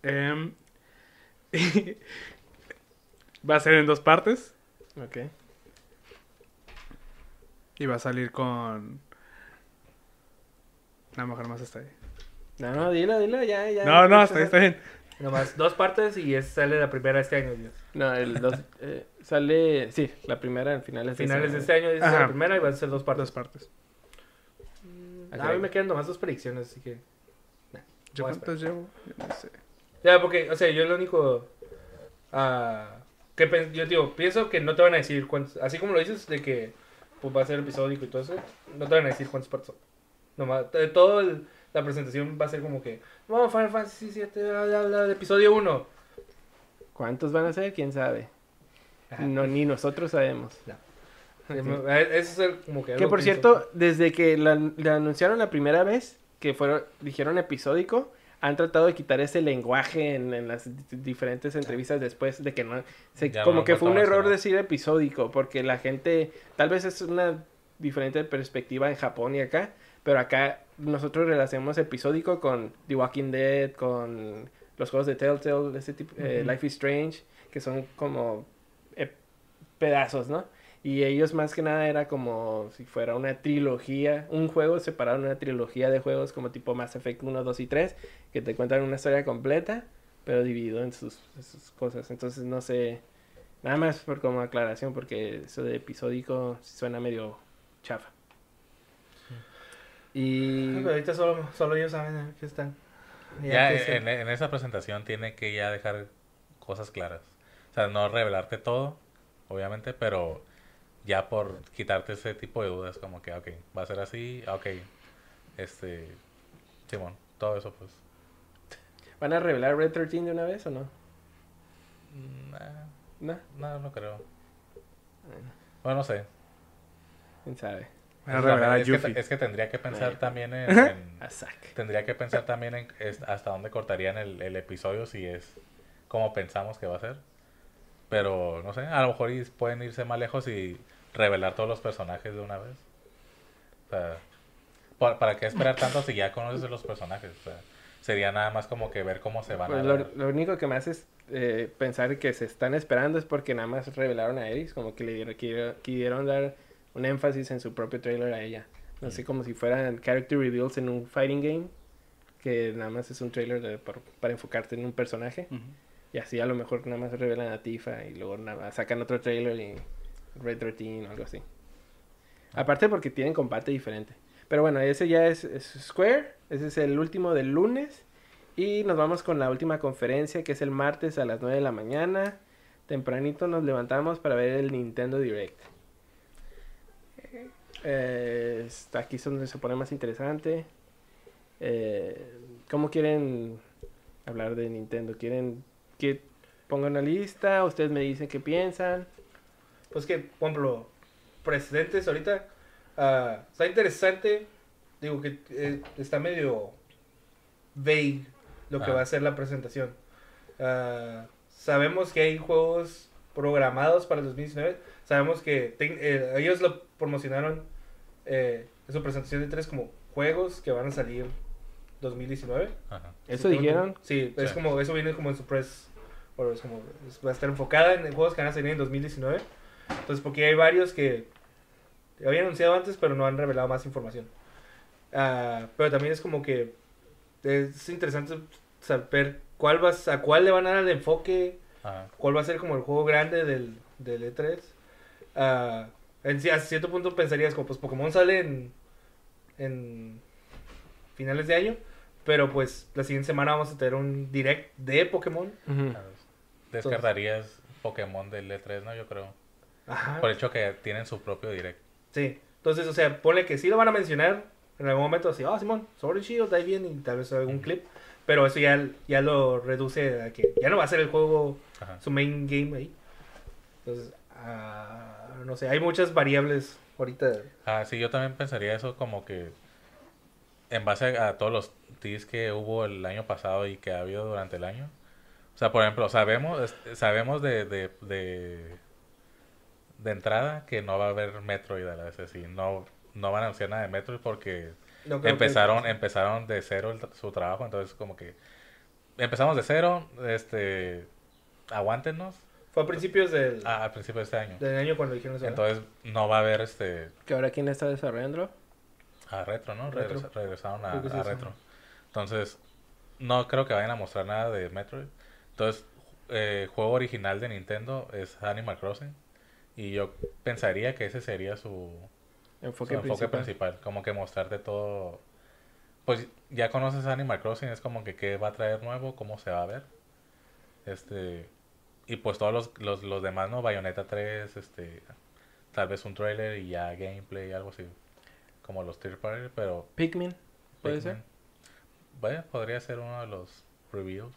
D: Em, va a ser en dos partes
A: Ok.
D: y va a salir con. La mujer más está ahí.
A: No, no, dilo, dilo, ya, ya.
D: No, no, está bien.
C: Nomás dos partes y es, sale la primera este año. Dios.
A: No, el dos, eh, sale, sí, la primera en finales de
C: Finales de este año es
D: Ajá.
C: la primera y van a ser dos partes.
D: Dos partes.
C: A mí me quedan nomás dos predicciones, así que.
D: ¿Yo
C: Voy a
D: cuántos llevo? Yo no sé.
C: Ya, porque, o sea, yo lo único. ah, que yo digo, pienso que no te van a decir cuántos. Así como lo dices, de que pues, va a ser episódico y todo eso, no te van a decir cuántos partes son. Nomás, todo el- la presentación va a ser como que. Vamos, Final Fantasy 7, bla, bla, bla, episodio 1.
A: ¿Cuántos van a ser? ¿Quién sabe? No, ni nosotros sabemos.
C: Eso es el- como que.
A: Por cierto, desde que la, la anunciaron la primera vez, que fueron, dijeron episódico, han tratado de quitar ese lenguaje en, en las di- diferentes entrevistas después de que no... se-
B: no
A: como que fue un error decir episódico, porque la gente, tal vez es una diferente perspectiva en Japón y acá, pero acá nosotros relacionamos episódico con The Walking Dead, con los juegos de Telltale, ese tipo, eh. Life is Strange, que son como eh, pedazos, ¿no? Y ellos más que nada era como si fuera una trilogía, un juego separado en una trilogía de juegos como tipo Mass Effect 1, 2 y 3, que te cuentan una historia completa, pero dividido en sus, en sus cosas. Entonces no sé, nada más por como aclaración, porque eso de episódico suena medio chafa. Y...
C: Pero ahorita solo, solo ellos saben que están.
B: Ya en, en esa presentación tiene que ya dejar cosas claras. O sea, no revelarte todo, obviamente, pero ya por quitarte ese tipo de dudas, como que, ok, va a ser así, ok, este, Simón, todo eso pues.
A: ¿Van a revelar Red 13 de una vez o no?
B: Nah,
A: No,
B: no, no creo. Bueno, no sé.
A: quién sabe.
D: Van a revelar a
B: es, que, es que tendría que pensar también en, en- tendría que pensar también en es- hasta dónde cortarían el, el episodio si es como pensamos que va a ser. Pero no sé, a lo mejor pueden irse más lejos y revelar todos los personajes de una vez. O sea, ¿pa- ¿para qué esperar tanto si ya conoces los personajes? O sea, sería nada más como que ver cómo se van
A: Pues
B: a
A: lo, lo único que me hace es eh, pensar que se están esperando es porque nada más revelaron a Eris, como que le dieron, quiero- quisieron dar un énfasis en su propio trailer a ella. No sé, como si fueran character reveals en un fighting game, que nada más es un trailer de- por- para enfocarte en un personaje. Y así a lo mejor nada más revelan a Tifa y luego nada más sacan otro trailer y Red 13 o algo así. Aparte porque tienen combate diferente. Pero bueno, ese ya es, es Square. Ese es el último del lunes. Y nos vamos con la última conferencia que es el martes a las 9 de la mañana. Tempranito nos levantamos para ver el Nintendo Direct. Eh, aquí es donde se pone más interesante. Eh, ¿Cómo quieren hablar de Nintendo? ¿Quieren que ponga una lista? ¿Ustedes me dicen qué piensan?
C: Pues que, por ejemplo, precedentes ahorita. ah, está interesante. Digo que eh, está medio vague lo que
B: Ah.
C: va a ser la presentación. Ah, sabemos que hay juegos programados para el 2019. Sabemos que eh, ellos lo promocionaron eh, en su presentación de tres como juegos que van a salir 2019.
B: Ajá.
A: ¿Eso
C: Sí,
A: dijeron?
C: Sí, es
B: Sí.
C: como, eso viene como en su press. o es como, es- va a estar enfocada en juegos que van a salir en 2019. Entonces, porque hay varios que habían anunciado antes, pero no han revelado más información. Ah, pero también es como que es interesante saber cuál va, a cuál le van a dar el enfoque,
B: Ajá.
C: cuál va a ser como el juego grande del, del E3. Ah, en, a cierto punto pensarías como pues Pokémon sale en, en finales de año, pero pues la siguiente semana vamos a tener un direct de Pokémon.
B: Descartarías Pokémon del E3, ¿no? Yo creo.
C: Ajá.
B: Por el hecho que tienen su propio direct.
C: Sí. Entonces, o sea, ponle que sí lo van a mencionar en algún momento así, ah, Simón, Sword and Shield, ahí viene y tal vez algún clip, pero eso ya, ya lo reduce a que ya no va a ser el juego
B: Ajá.
C: su main game ahí. Entonces, ah, no sé, hay muchas variables ahorita.
B: Ah, sí, yo también pensaría eso como que en base a, a todos los teas que hubo el año pasado y que ha habido durante el año. O sea, por ejemplo, sabemos sabemos de, de, de, de entrada que no va a haber Metroid a la vez así. No, no van a anunciar nada de Metroid porque
C: No creo que-
B: empezaron empezaron de cero el su trabajo. Entonces, como que empezamos de cero, este, aguántenos
C: Fue a principios del,
B: a- al principio de este año.
C: del año cuando dijeron eso. ¿verdad?
B: Entonces, no va a haber este
A: ¿Que ahora quién está desarrollando?
B: A retro, ¿no?
C: Retro.
B: Regresa- regresaron a, retro. Entonces, no creo que vayan a mostrar nada de Metroid. Entonces, eh, juego original de Nintendo es Animal Crossing. Y yo pensaría que ese sería su,
A: enfoque principal.
B: principal. Como que mostrarte todo. Pues ya conoces Animal Crossing, es como que qué va a traer nuevo, cómo se va a ver. Este. Y pues todos los, los, los demás, ¿no? Bayonetta 3, este. Tal vez un trailer y ya gameplay, algo así. Como los third party, pero
A: Pikmin, ¿puede
B: Pikmin.
A: ser?
B: Vaya, podría ser uno de los reviews.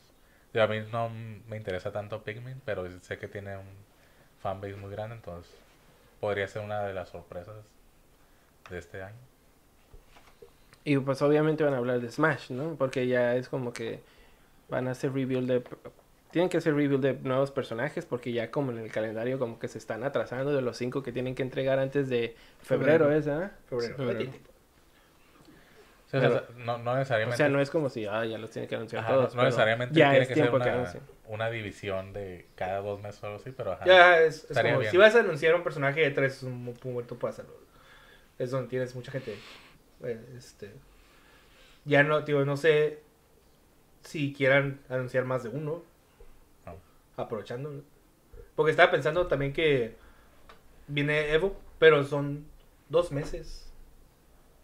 B: Digo, a mí no me interesa tanto Pikmin, pero sé que tiene un fanbase muy grande, entonces podría ser una de las sorpresas de este año.
A: Y pues obviamente van a hablar de Smash, ¿no? Porque ya es como que van a hacer reveal de... Tienen que hacer reveal de nuevos personajes porque ya como en el calendario como que se están atrasando de los cinco que tienen que entregar antes de febrero,
D: Febrero.
A: ¿es, ah?
C: Febrero.
D: Febrero.
B: Sí, O sea,
A: Pero-
B: no, no
A: O
B: necesariamente.
A: sea, no es como si, ah, ya los tiene que anunciar
B: ajá, no-
A: todos.
B: no,
A: pero
B: necesariamente
A: ya
B: tiene
A: es
B: que ser
A: que
B: una, una división de cada dos meses o algo así, pero ajá.
C: Ya, es, como,
B: bien.
C: si vas a anunciar un personaje de tres, es un momento para hacerlo. Es donde tienes mucha gente. eh, este, ya no, tío, no sé si quieran anunciar más de uno. Aprovechando. Porque estaba pensando también que viene Evo, pero son dos meses.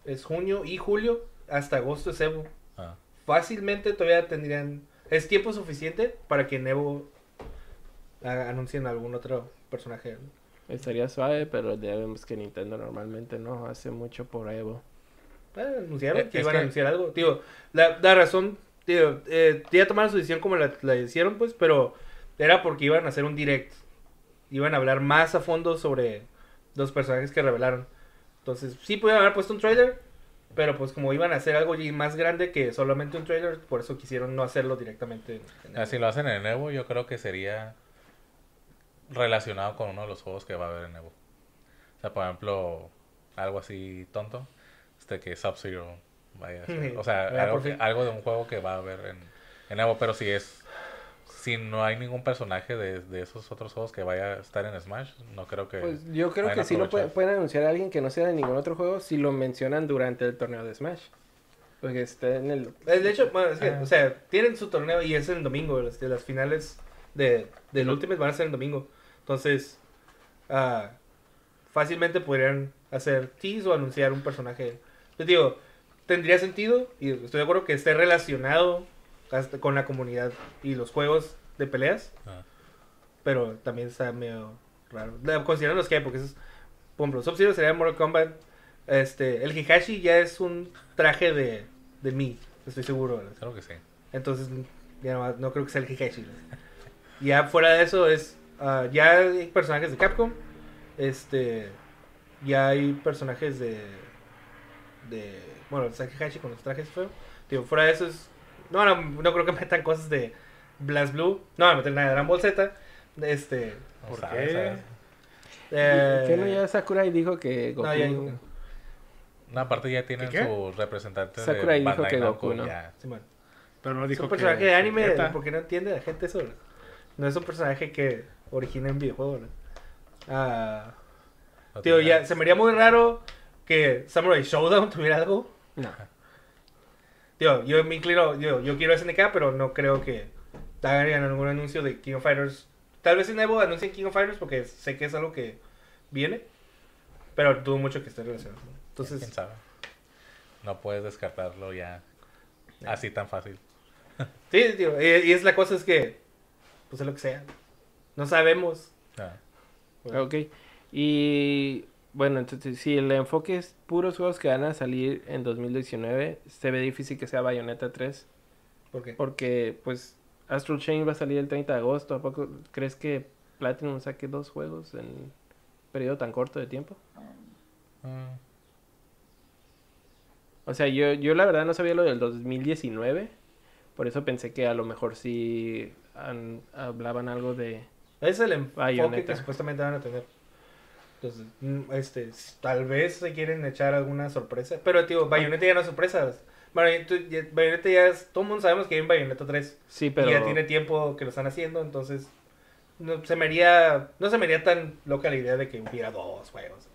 C: Es junio y julio, hasta agosto es Evo.
B: Ah,
C: Fácilmente todavía tendrían... Es tiempo suficiente para que en Evo haga- anuncien algún otro personaje.
A: Estaría suave, pero ya vemos que Nintendo normalmente no hace mucho por Evo.
C: Ah, anunciaron
B: Eh,
C: que
B: es
C: iban
B: que-
C: a anunciar algo. Tío, la, la razón, tío, eh, ya tomaron su decisión como la, la hicieron, pues, pero era porque iban a hacer un direct. Iban a hablar más a fondo sobre los personajes que revelaron. Entonces, sí pudieron haber puesto un trailer, pero pues como iban a hacer algo más grande que solamente un trailer, por eso quisieron no hacerlo directamente. en-
B: Ah, si lo hacen en Evo, yo creo que sería relacionado con uno de los juegos que va a haber en Evo. O sea, por ejemplo, algo así tonto, este que Sub-Zero vaya a ser. O sea, algo,
C: fin.
B: algo de un juego que va a haber en, en Evo, pero si es... Si no hay ningún personaje de, de esos otros juegos que vaya a estar en Smash, no creo que...
A: Pues yo creo que sí lo pueden,
B: aprovechar.
A: pueden anunciar a alguien que no sea de ningún otro juego si lo mencionan durante el torneo de Smash. Porque está en el...
C: Eh, De hecho, bueno, es que,
B: Ah.
C: o sea, tienen su torneo y es el domingo. Las, de las finales de, del Ultimate van a ser el domingo. Entonces, ah, fácilmente podrían hacer tease o anunciar un personaje. Yo digo, tendría sentido y estoy de acuerdo que esté relacionado hasta con la comunidad y los juegos de peleas.
B: Ah.
C: Pero también está medio raro. Considerando los que hay, porque es, por ejemplo, Sub-Zero sería Mortal Kombat. Este, el Hihashi ya es un traje de, de mí, estoy seguro. ¿verdad?
B: Creo que sí.
C: Entonces, ya no, no creo que sea el Hihashi. Ya fuera de eso, es ah, ya hay personajes de Capcom. Este, ya hay personajes de. de bueno, está Hihashi con los trajes. Digo, fuera de eso es. No, no, no creo que metan cosas de Blast Blue. No van a meter nada de Dragon Ball Z. Este.
D: ¿Por qué?
B: ¿sabes?
C: eh,
A: ¿Qué no ya Sakurai dijo que Goku...
C: no, ya dijo que no.
B: No, aparte ya tienen
D: ¿Qué?
B: su representante
A: Sakurai
B: de
A: dijo que Goku, ¿no?
B: ya.
D: Pero no
C: Es
D: dijo
C: un
D: que...
C: personaje de anime,
D: neta.
C: porque no entiende la gente eso. ¿no? No es un personaje que origina en videojuegos. ¿no? Ah,
B: no
C: tío, ya se me haría muy raro que Samurai Showdown tuviera algo.
A: No.
C: Tío, yo me inclino, yo, yo quiero SNK, pero no creo que hagan algún anuncio de King of Fighters. Tal vez en Evo anuncien King of Fighters porque sé que es algo que viene, pero dudo mucho que esté relacionado. ¿no?
B: quién
C: Entonces,
B: sabe. No puedes descartarlo ya así tan fácil.
C: sí, tío, y, y es la cosa es que, pues es lo que sea. No sabemos.
B: Ah,
A: Ok. Y bueno, entonces si el enfoque es puros juegos que van a salir en 2019, se ve difícil que sea Bayonetta 3.
C: ¿Por qué?
A: Porque pues Astral Chain va a salir el 30 de agosto. ¿A poco crees que Platinum saque dos juegos en un periodo tan corto de tiempo?
B: mm,
A: O sea, yo, yo la verdad no sabía lo del 2019. Por eso pensé que a lo mejor sí han- hablaban algo de...
C: Es el enfoque
A: Bayonetta.
C: que supuestamente van a tener. Entonces, mm, este, s- tal vez se quieren echar alguna sorpresa. Pero, tío, Bayonetta ya no es sorpresa. Bayonetta, ya- Bayonetta ya es... Todo el mundo sabemos que hay un Bayonetta 3.
A: Sí, pero...
C: Y ya tiene tiempo que lo están haciendo, entonces... No se me haría, no se me haría tan loca la idea de que hubiera dos juegos.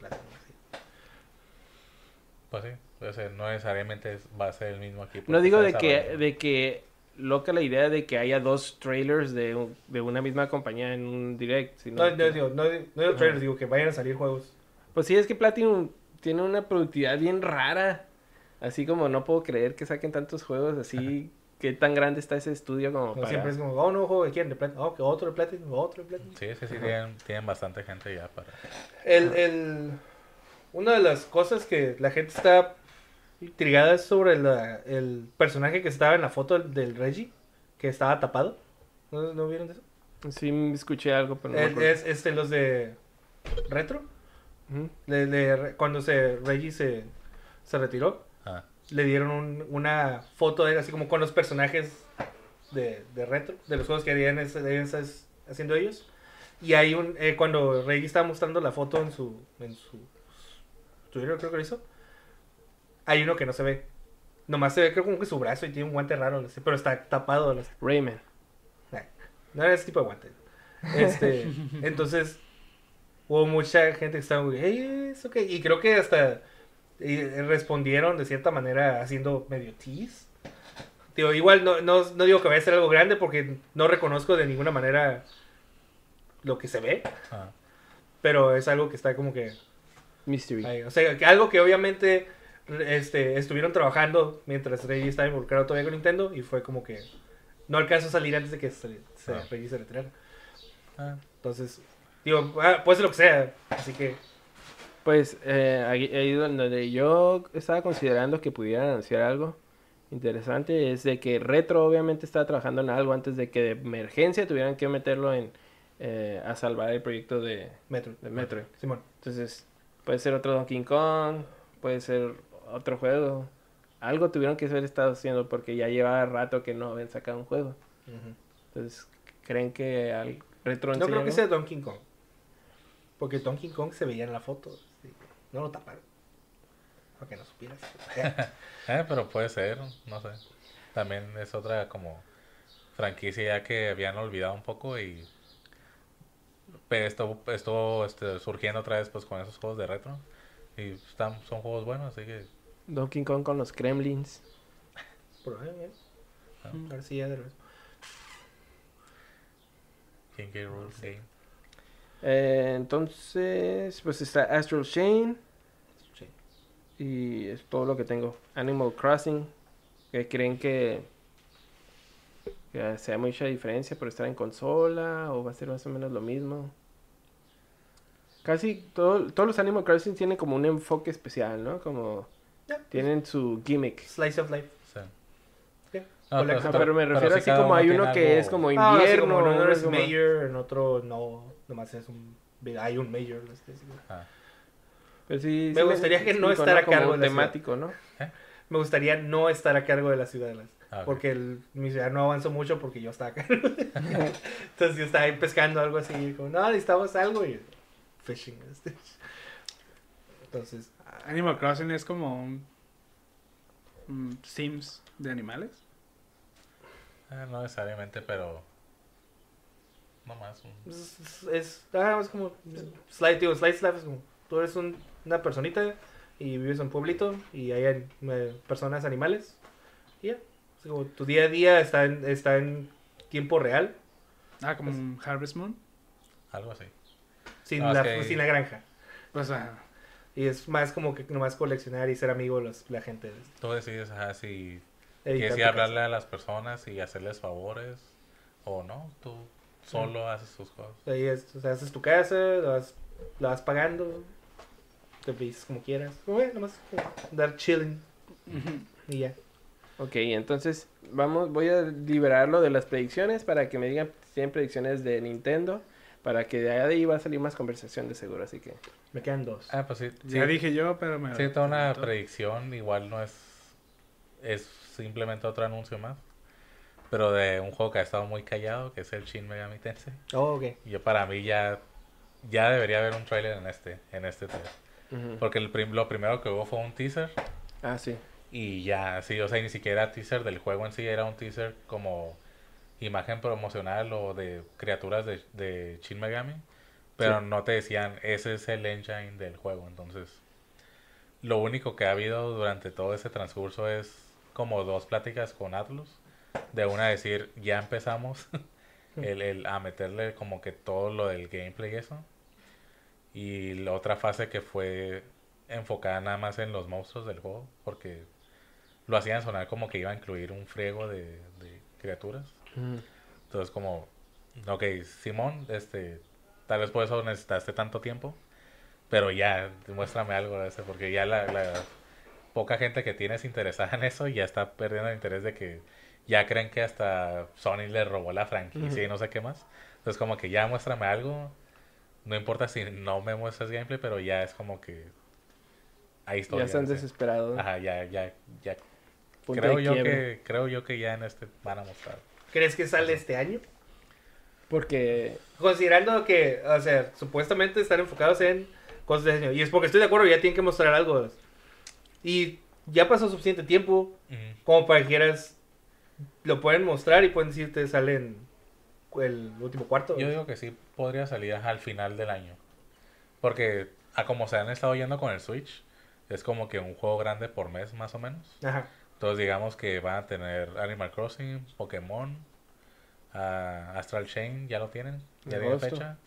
B: pues sí. O sea, no necesariamente es- va a ser el mismo equipo.
A: No digo de que, de que loca la idea de que haya dos trailers de, un- de una misma compañía en un direct. Sino
C: No, no,
A: que-
C: digo, no, no digo trailers, digo que vayan a salir juegos.
A: Pues sí, es que Platinum tiene una productividad bien rara. Así como no puedo creer que saquen tantos juegos así. ¿Qué tan grande está ese estudio como
C: No
A: para...
C: siempre es como, oh, no, juego de quién, de Platinum. Oh, que otro de Platinum, otro de Platinum.
B: Sí, sí, sí, tienen, tienen bastante gente ya para...
C: El, el, una de las cosas que la gente está intrigada es sobre la- el personaje que estaba en la foto del, del Reggie, que estaba tapado. ¿No, no vieron eso?
A: Sí, escuché algo, pero no me
C: El-
A: acuerdo.
C: es este, los de Retro.
A: Ujú.
C: Le- le- cuando se Reggie se, se retiró,
B: Ah,
C: le dieron un- una foto de él, así como con los personajes de, de Retro, de los juegos que habían haciendo ellos. Y hay un, eh, cuando Reggie estaba mostrando la foto en su, en su Twitter, creo que lo hizo, hay uno que no se ve. Nomás se ve creo como que su brazo y tiene un guante raro, no sé, pero está tapado. no sé.
A: Rayman.
C: No era ese tipo de guante. Este, entonces, hubo mucha gente que estaba muy, hey, es ok. Y creo que hasta y respondieron de cierta manera haciendo medio tease. Digo, igual no, no, no digo que vaya a ser algo grande porque no reconozco de ninguna manera lo que se ve,
B: Ah,
C: pero es algo que está como que
A: Mystery.
C: ahí. O sea, que algo que obviamente este, estuvieron trabajando mientras Reggie estaba involucrado todavía con Nintendo y fue como que no alcanzó a salir antes de que se, se,
B: Ah.
C: Reggie se retirara.
B: ah,
C: Entonces, digo, ah, puede ser lo que sea, así que
A: Pues eh, ahí, ahí donde yo estaba considerando que pudieran anunciar algo interesante es de que Retro obviamente estaba trabajando en algo antes de que de emergencia tuvieran que meterlo en eh, a salvar el proyecto de,
C: Metro.
A: de Metroid.
C: Simón.
A: Entonces puede ser otro Donkey Kong, puede ser otro juego. Algo tuvieron que haber estado haciendo porque ya llevaba rato que no habían sacado un juego. Entonces, ¿creen que al Retro
C: No creo que sea Donkey Kong. Porque Donkey Kong se veía en la foto. sí. No lo taparon. Para que no supieras.
B: eh, pero puede ser, no sé. También es otra como franquicia ya que habían olvidado un poco y pero esto estuvo este, surgiendo otra vez pues con esos juegos de retro y están, son juegos buenos, así que
A: Donkey Kong con los Kremlins.
C: Probablemente.
B: Ah.
C: Sí, ya de verdad.
B: King K. Rool Game.
A: Eh, entonces, pues está Astral Chain
C: Sí.
A: y es todo lo que tengo. Animal Crossing, que creen que, que sea mucha diferencia por estar en consola o va a ser más o menos lo mismo. Casi todo- todos los Animal Crossing tienen como un enfoque especial, ¿no? Como
C: Ya.
A: tienen su gimmick.
C: Slice of Life.
B: Sí. No,
C: Hola,
A: Ah, pero me refiero
B: sí
A: así como hay uno que
B: algo-
A: es como
C: Ah, ahora sí,
A: invierno.
C: como en uno
A: uno
C: es
A: como-
C: Mayor, en otro no. Nomás es un. Hay un Mayor. no sé, sí.
B: Ah,
A: Pero sí,
C: Me
A: sí
C: gustaría que no estar a cargo de la
A: temático, ¿no?
C: Me gustaría no estar a cargo de la ciudad.
B: ah, ok.
C: Porque el- mi ciudad no avanzó mucho porque yo estaba acá. Entonces yo estaba ahí pescando algo así. Como, no, necesitamos algo. Y fishing. Entonces,
D: Animal Crossing es como un, un Sims de animales.
B: Eh, no necesariamente, pero no más un
C: es, es, ah, es como Slide, digo, Slide Slap es como tú eres un- una personita y vives en un pueblito y hay eh, personas, animales y ya. Es como tu día a día está en, está en tiempo real
D: Ah, como un Harvest Moon.
B: algo así.
C: sin,
B: No,
C: la,
B: que-
C: sin la granja.
D: O sea,
C: Y es más como que nomás coleccionar y ser amigo de los- la gente.
B: Tú decides ajá, si quieres a hablarle a las personas y hacerles favores o no, tú solo haces tus cosas.
C: Ahí es, o sea, haces tu casa, la vas, la vas pagando, te vistes como quieras. Bueno, nomás dar chilling y ya.
A: Ok, entonces vamos, voy a liberarlo de las predicciones para que me digan si tienen predicciones de Nintendo, para que de ahí va a salir más conversación de seguro, así que
C: Me quedan dos.
B: Ah, pues sí.
D: ya
B: sí.
D: dije yo, pero me.
B: Sí, toda una predicción, igual no es. Es simplemente otro anuncio más. Pero de un juego que ha estado muy callado, que es el Shin Megami Tensei.
C: Oh, ok.
B: Yo para mí ya. Ya debería haber un trailer en este, en este trailer. Porque el prim- lo primero que hubo fue un teaser.
A: ah sí,
B: Y ya, sí, o sea, ni siquiera era teaser del juego en sí, era un teaser como imagen promocional o de criaturas de, de Shin Megami. Pero
A: Sí.
B: no te decían, ese es el engine del juego. Entonces, lo único que ha habido durante todo ese transcurso es como dos pláticas con Atlus. De una decir, ya empezamos el, el- a meterle como que todo lo del gameplay y eso. Y la otra fase que fue enfocada nada más en los monstruos del juego, porque lo hacían sonar como que iba a incluir un friego de, de criaturas. Entonces como, ok, Simón, este, tal vez por eso necesitaste tanto tiempo, pero ya, muéstrame algo de eso, porque ya la, la poca gente que tienes interesada en eso ya está perdiendo el interés de que ya creen que hasta Sony le robó la franquicia y no sé qué más. Entonces como que ya muéstrame algo, no importa si no me muestras gameplay, pero ya es como que ahí estoy.
A: ya están desesperados.
B: Ajá, ya, ya, ya.
A: punto
B: Creo yo que, creo yo que ya en este van a mostrar.
C: ¿Crees que sale este año?
A: Porque
C: Considerando que, o sea, supuestamente están enfocados en cosas de diseño. Y es porque estoy de acuerdo, ya tienen que mostrar algo. Y ya pasó suficiente tiempo
B: Ujú.
C: como para que quieras, lo pueden mostrar y pueden decirte sale en el último cuarto.
B: Yo digo que sí podría salir al final del año. Porque a como se han estado yendo con el Switch, es como que un juego grande por mes más o menos.
C: Ajá.
B: Entonces digamos que van a tener Animal Crossing, Pokémon, ah, Astral Chain, ya lo tienen, ya tiene fecha.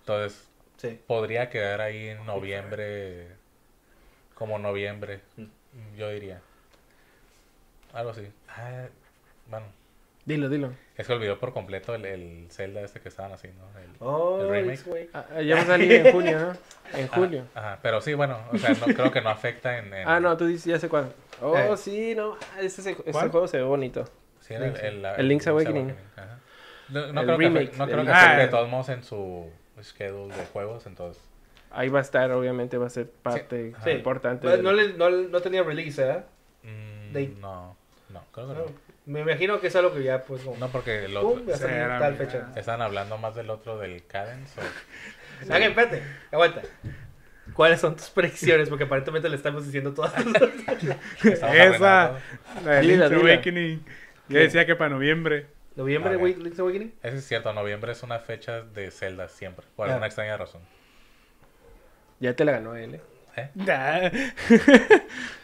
B: Entonces
C: Sí.
B: podría quedar ahí en noviembre, como noviembre,
C: Mm.
B: yo diría. Algo así. Ah, bueno,
A: Dilo, dilo.
B: es que olvidó por completo el, el Zelda este que estaban haciendo. el-
C: Oh,
B: El remake.
C: Link's Awakening.
A: Ah, ah, ya va a salir en junio, ¿no? En
B: Ah,
A: julio.
B: Ajá, pero sí, bueno, o sea, no, creo que no afecta en... en-
A: Ah, no, tú dices, ya sé cuál. Oh,
C: Eh.
A: sí, no. ah,
D: ¿Cuál?
A: juego se ve bonito.
B: sí, el, el-
A: Link's Awakening.
B: ajá. No, no
A: El
B: creo, que,
A: remake
B: afecte- no creo que afecte de todos modos en su schedule de juegos, entonces...
A: Ahí va a estar, obviamente, va a ser parte
B: Sí.
A: importante. Del-
C: no, le- no, no tenía release, ¿eh?
B: mm,
C: De-
B: no, no, creo que
C: No,
B: no.
C: Me imagino que es algo que ya, pues, como...
B: No, porque el
C: ¡Pum!
B: otro...
C: Tal
D: mira.
C: fecha.
B: Estaban hablando más del otro del Cadence. o-
C: Ok, espérate, aguanta. ¿Cuáles son tus predicciones? Porque aparentemente le estamos diciendo todas.
D: Esa,
B: arruinando.
D: la de Link's. Awakening. Yo decía que para noviembre.
C: ¿Noviembre,
B: Ok.
C: güey, Link's Awakening?
B: Eso es cierto, noviembre es una fecha de Zelda siempre, por alguna extraña razón.
A: Ya te la ganó él, ¿eh?
B: ¿Eh?
D: Nah.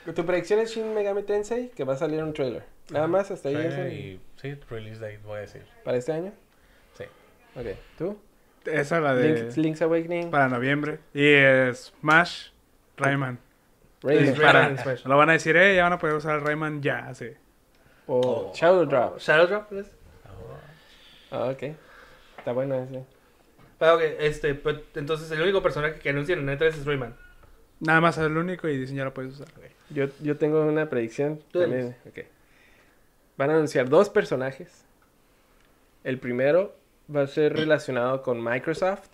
A: Tu predicción es Shin Megami Tensei, que va a salir un trailer. Nada más, hasta ahí.
B: Trailer
A: eso,
B: y sí, release date voy a decir.
A: ¿Para este año?
B: Sí.
A: Ok. ¿Tú?
D: Esa la de
A: Link- Link's Awakening.
D: para noviembre. Y eh, Smash Rayman.
A: Rayman.
C: Es
D: Para,
C: Smash.
D: lo van a decir, eh, ya van a poder usar el Rayman ya, sí.
A: O Shadow Drop.
C: Shadow Drop, ¿ves?
A: Ah, ok. Está bueno ese.
C: Ah, ok, este, pues, entonces el único personaje que anuncian en E3 es Rayman.
D: Nada más es el único y dicen ya lo puedes usar.
A: Yo, yo tengo una predicción.
C: Tú
A: también. Van a anunciar dos personajes. El primero va a ser relacionado con Microsoft.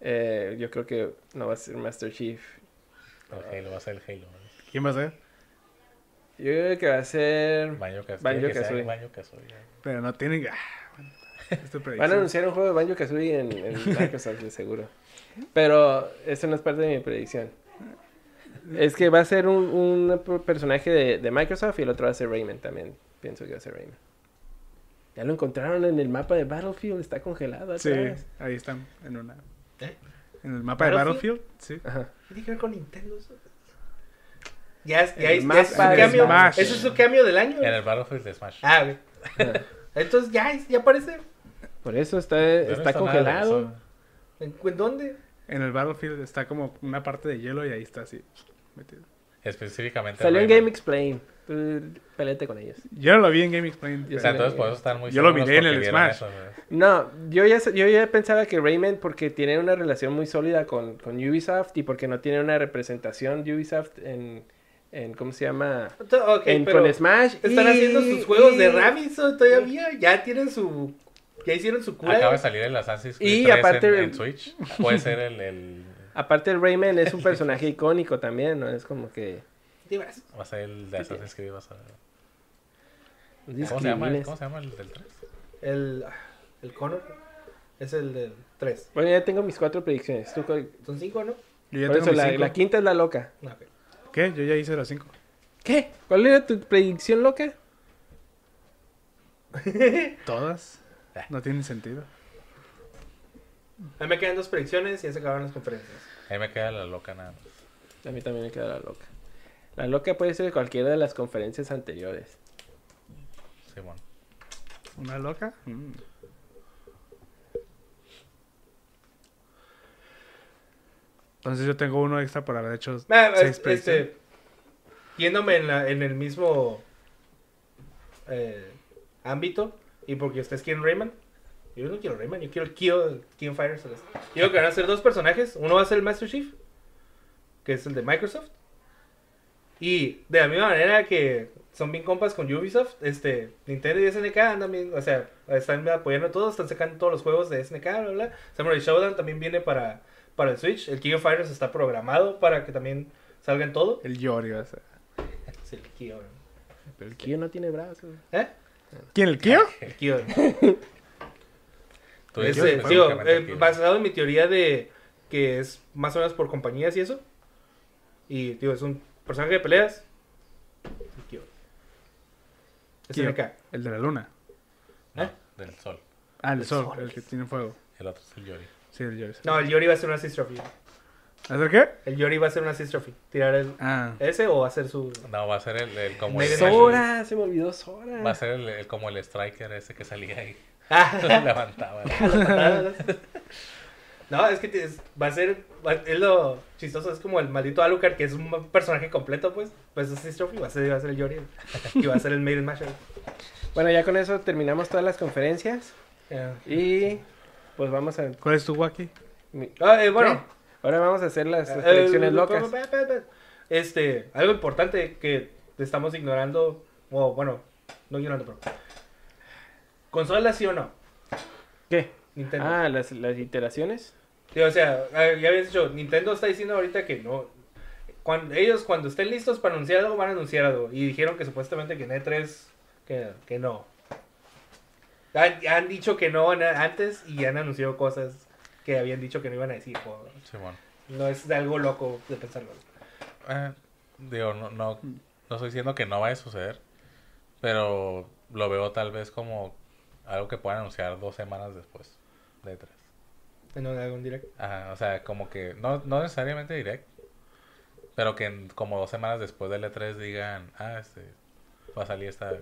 A: Eh, yo creo que no va a ser Master Chief.
B: El Halo va a ser el Halo. ¿no?
D: ¿Quién va a ser?
A: Yo creo que va a ser...
B: Banjo Kazooie.
A: Banjo.
D: Pero no tienen. Ah,
A: Van a anunciar un juego de Banjo Kazooie en, en Microsoft, de seguro. Pero eso no es parte de mi predicción. Es que va a ser un, un personaje de, de Microsoft y el otro va a ser Rayman también. Pienso que va a ser Rayman. Ya lo encontraron en el mapa de Battlefield, está congelado
D: Sí, ahí están, en una.
C: ¿Eh?
D: En el mapa de
C: ¿Battlefield?
D: Sí.
A: Ajá.
C: ¿Qué tiene que ver con Nintendo? eso? Ya es, ya es, ya es su
A: de
C: cambio.
D: Smash.
C: ¿Ese es su cambio del año?
B: En el Battlefield de Smash.
C: Ah, ok.
A: Ajá.
C: Entonces ya, ya aparece.
A: Por eso está,
B: no
A: está congelado.
B: eso.
C: ¿En, en dónde?
D: En el Battlefield está como una parte de hielo y ahí está así metido.
B: Específicamente.
A: Salió en. Game Explain. Tú pelete con ellos.
D: Yo no lo vi en Game Explain.
B: O sea, entonces por eso están muy
D: Yo lo miré en el Smash.
B: eso.
A: No, yo ya, yo ya pensaba que Rayman, porque tiene una relación muy sólida con, con Ubisoft y porque no tiene una representación de Ubisoft en, en ¿cómo se llama?
C: Ok,
A: en,
C: pero
A: con Smash.
C: están
A: y-
C: haciendo sus juegos de ¿o todavía. Ya tienen su. Ya hicieron su cura.
B: Acaba de salir el Assassin's Creed
A: Y
B: 3
A: aparte-
B: en, en Switch. Puede ser el, el-
A: Aparte el Rayman es un personaje icónico también, ¿no? Es como que...
C: Divas.
B: Va a ser el de Assassin's Creed. vas a ver. ¿Cómo se llama? el-. ¿Cómo se llama el del 3?
C: El, el Connor es el del 3.
A: Bueno, ya tengo mis cuatro predicciones. ¿Tú cuál-
C: Son 5, ¿no?
D: Yo ya
A: Por
D: tengo
A: eso
D: mis
A: la,
D: cinco.
A: la quinta es la loca.
D: ¿Qué? Yo ya hice las cinco.
A: ¿Qué? ¿Cuál era tu predicción loca?
D: ¿Todas? No tienen sentido.
C: A mí me quedan dos predicciones y ya se acabaron las conferencias.
B: Ahí me queda la loca nada más.
A: A mí también me queda la loca. La loca puede ser de cualquiera de las conferencias anteriores.
B: Simón.
D: ¿Una loca? Mm. Entonces yo tengo uno extra por haber hecho
C: Ah,
D: seis
C: es-
D: predicciones.
C: este, yéndome en, la- en el mismo eh, ámbito y porque ustedes quieren Rayman. Yo no quiero Rayman, yo quiero Kyo, King Fighter Celeste. Yo creo que van a ser dos personajes. Uno va a ser el Master Chief, que es el de Microsoft. Y de la misma manera que son bien compas con Ubisoft, este, Nintendo y SNK andan bien, o sea, están apoyando a todos, están sacando todos los juegos de SNK, bla, bla. Samurai Showdown también viene para, para el Switch. El King of Fighters está programado para que también salga en todo.
D: El Yori va a ser.
C: Sí, el Kyo,
A: Pero el Kyo no tiene brazos.
C: ¿Eh?
D: ¿Quién, el Kyo?
C: El Kyo. Es,
B: dices
C: eh, digo, eh,
B: el Kyo.
C: basado en mi teoría de que es más o menos por compañías y eso. Y, digo, es un personaje de peleas. Kyori.
D: Kyori.
C: SNK.
D: El de la luna.
B: No,
C: ¿Eh?
B: del sol.
D: Ah, el
C: El
D: sol,
C: sol.
D: el que tiene fuego.
B: El otro es el Yori.
D: Sí, el Yori.
C: No, el Yori va a ser una trophy.
D: ¿Hacer qué?
C: El Yori va a ser una assist trophy. Tirar el
D: Ah.
C: ese o hacer su.
B: No, va a ser el, el como el,
A: Sora, se me olvidó Sora.
B: Va a ser el, el- como el striker ese que salía ahí.
C: Ah,
B: Levantaba.
C: no, es que tienes- va a ser. va- es lo chistoso, es como el maldito Alucard, que es un personaje completo, pues. Pues assist trophy va a ser, va a ser el Yori. Y va a ser el Maiden Masher.
A: Bueno, ya con eso terminamos todas las conferencias.
C: Ya.
A: Y pues vamos a.
D: ¿Cuál es tu Wacky?
A: mi-
C: Ah, eh, bueno.
A: ¿Qué? Ahora vamos a hacer las, las
C: Eh, eh,
A: locas.
C: Este, algo importante que estamos ignorando, o bueno, no ignorando, pero. ¿Consola sí o no?
A: ¿Qué?
C: Nintendo.
A: Ah, las, las iteraciones.
C: Sí, o sea, eh, ya habías dicho, Nintendo está diciendo ahorita que no. Cuando, ellos cuando estén listos para anunciar algo, van a anunciar algo. Y dijeron que supuestamente que en E3, que, que no. Han, han dicho que no antes y han anunciado cosas que habían dicho que no iban a decir. o-
B: Simón.
C: no es algo loco de pensarlo.
B: Eh, digo, no, no, no estoy diciendo que no vaya a suceder, pero lo veo tal vez como algo que puedan anunciar dos semanas después de tres.
C: No algún direct.
B: Ajá, o sea, como que no, no necesariamente direct, pero que en- como dos semanas después del E3 digan, ah, este, va a salir esta...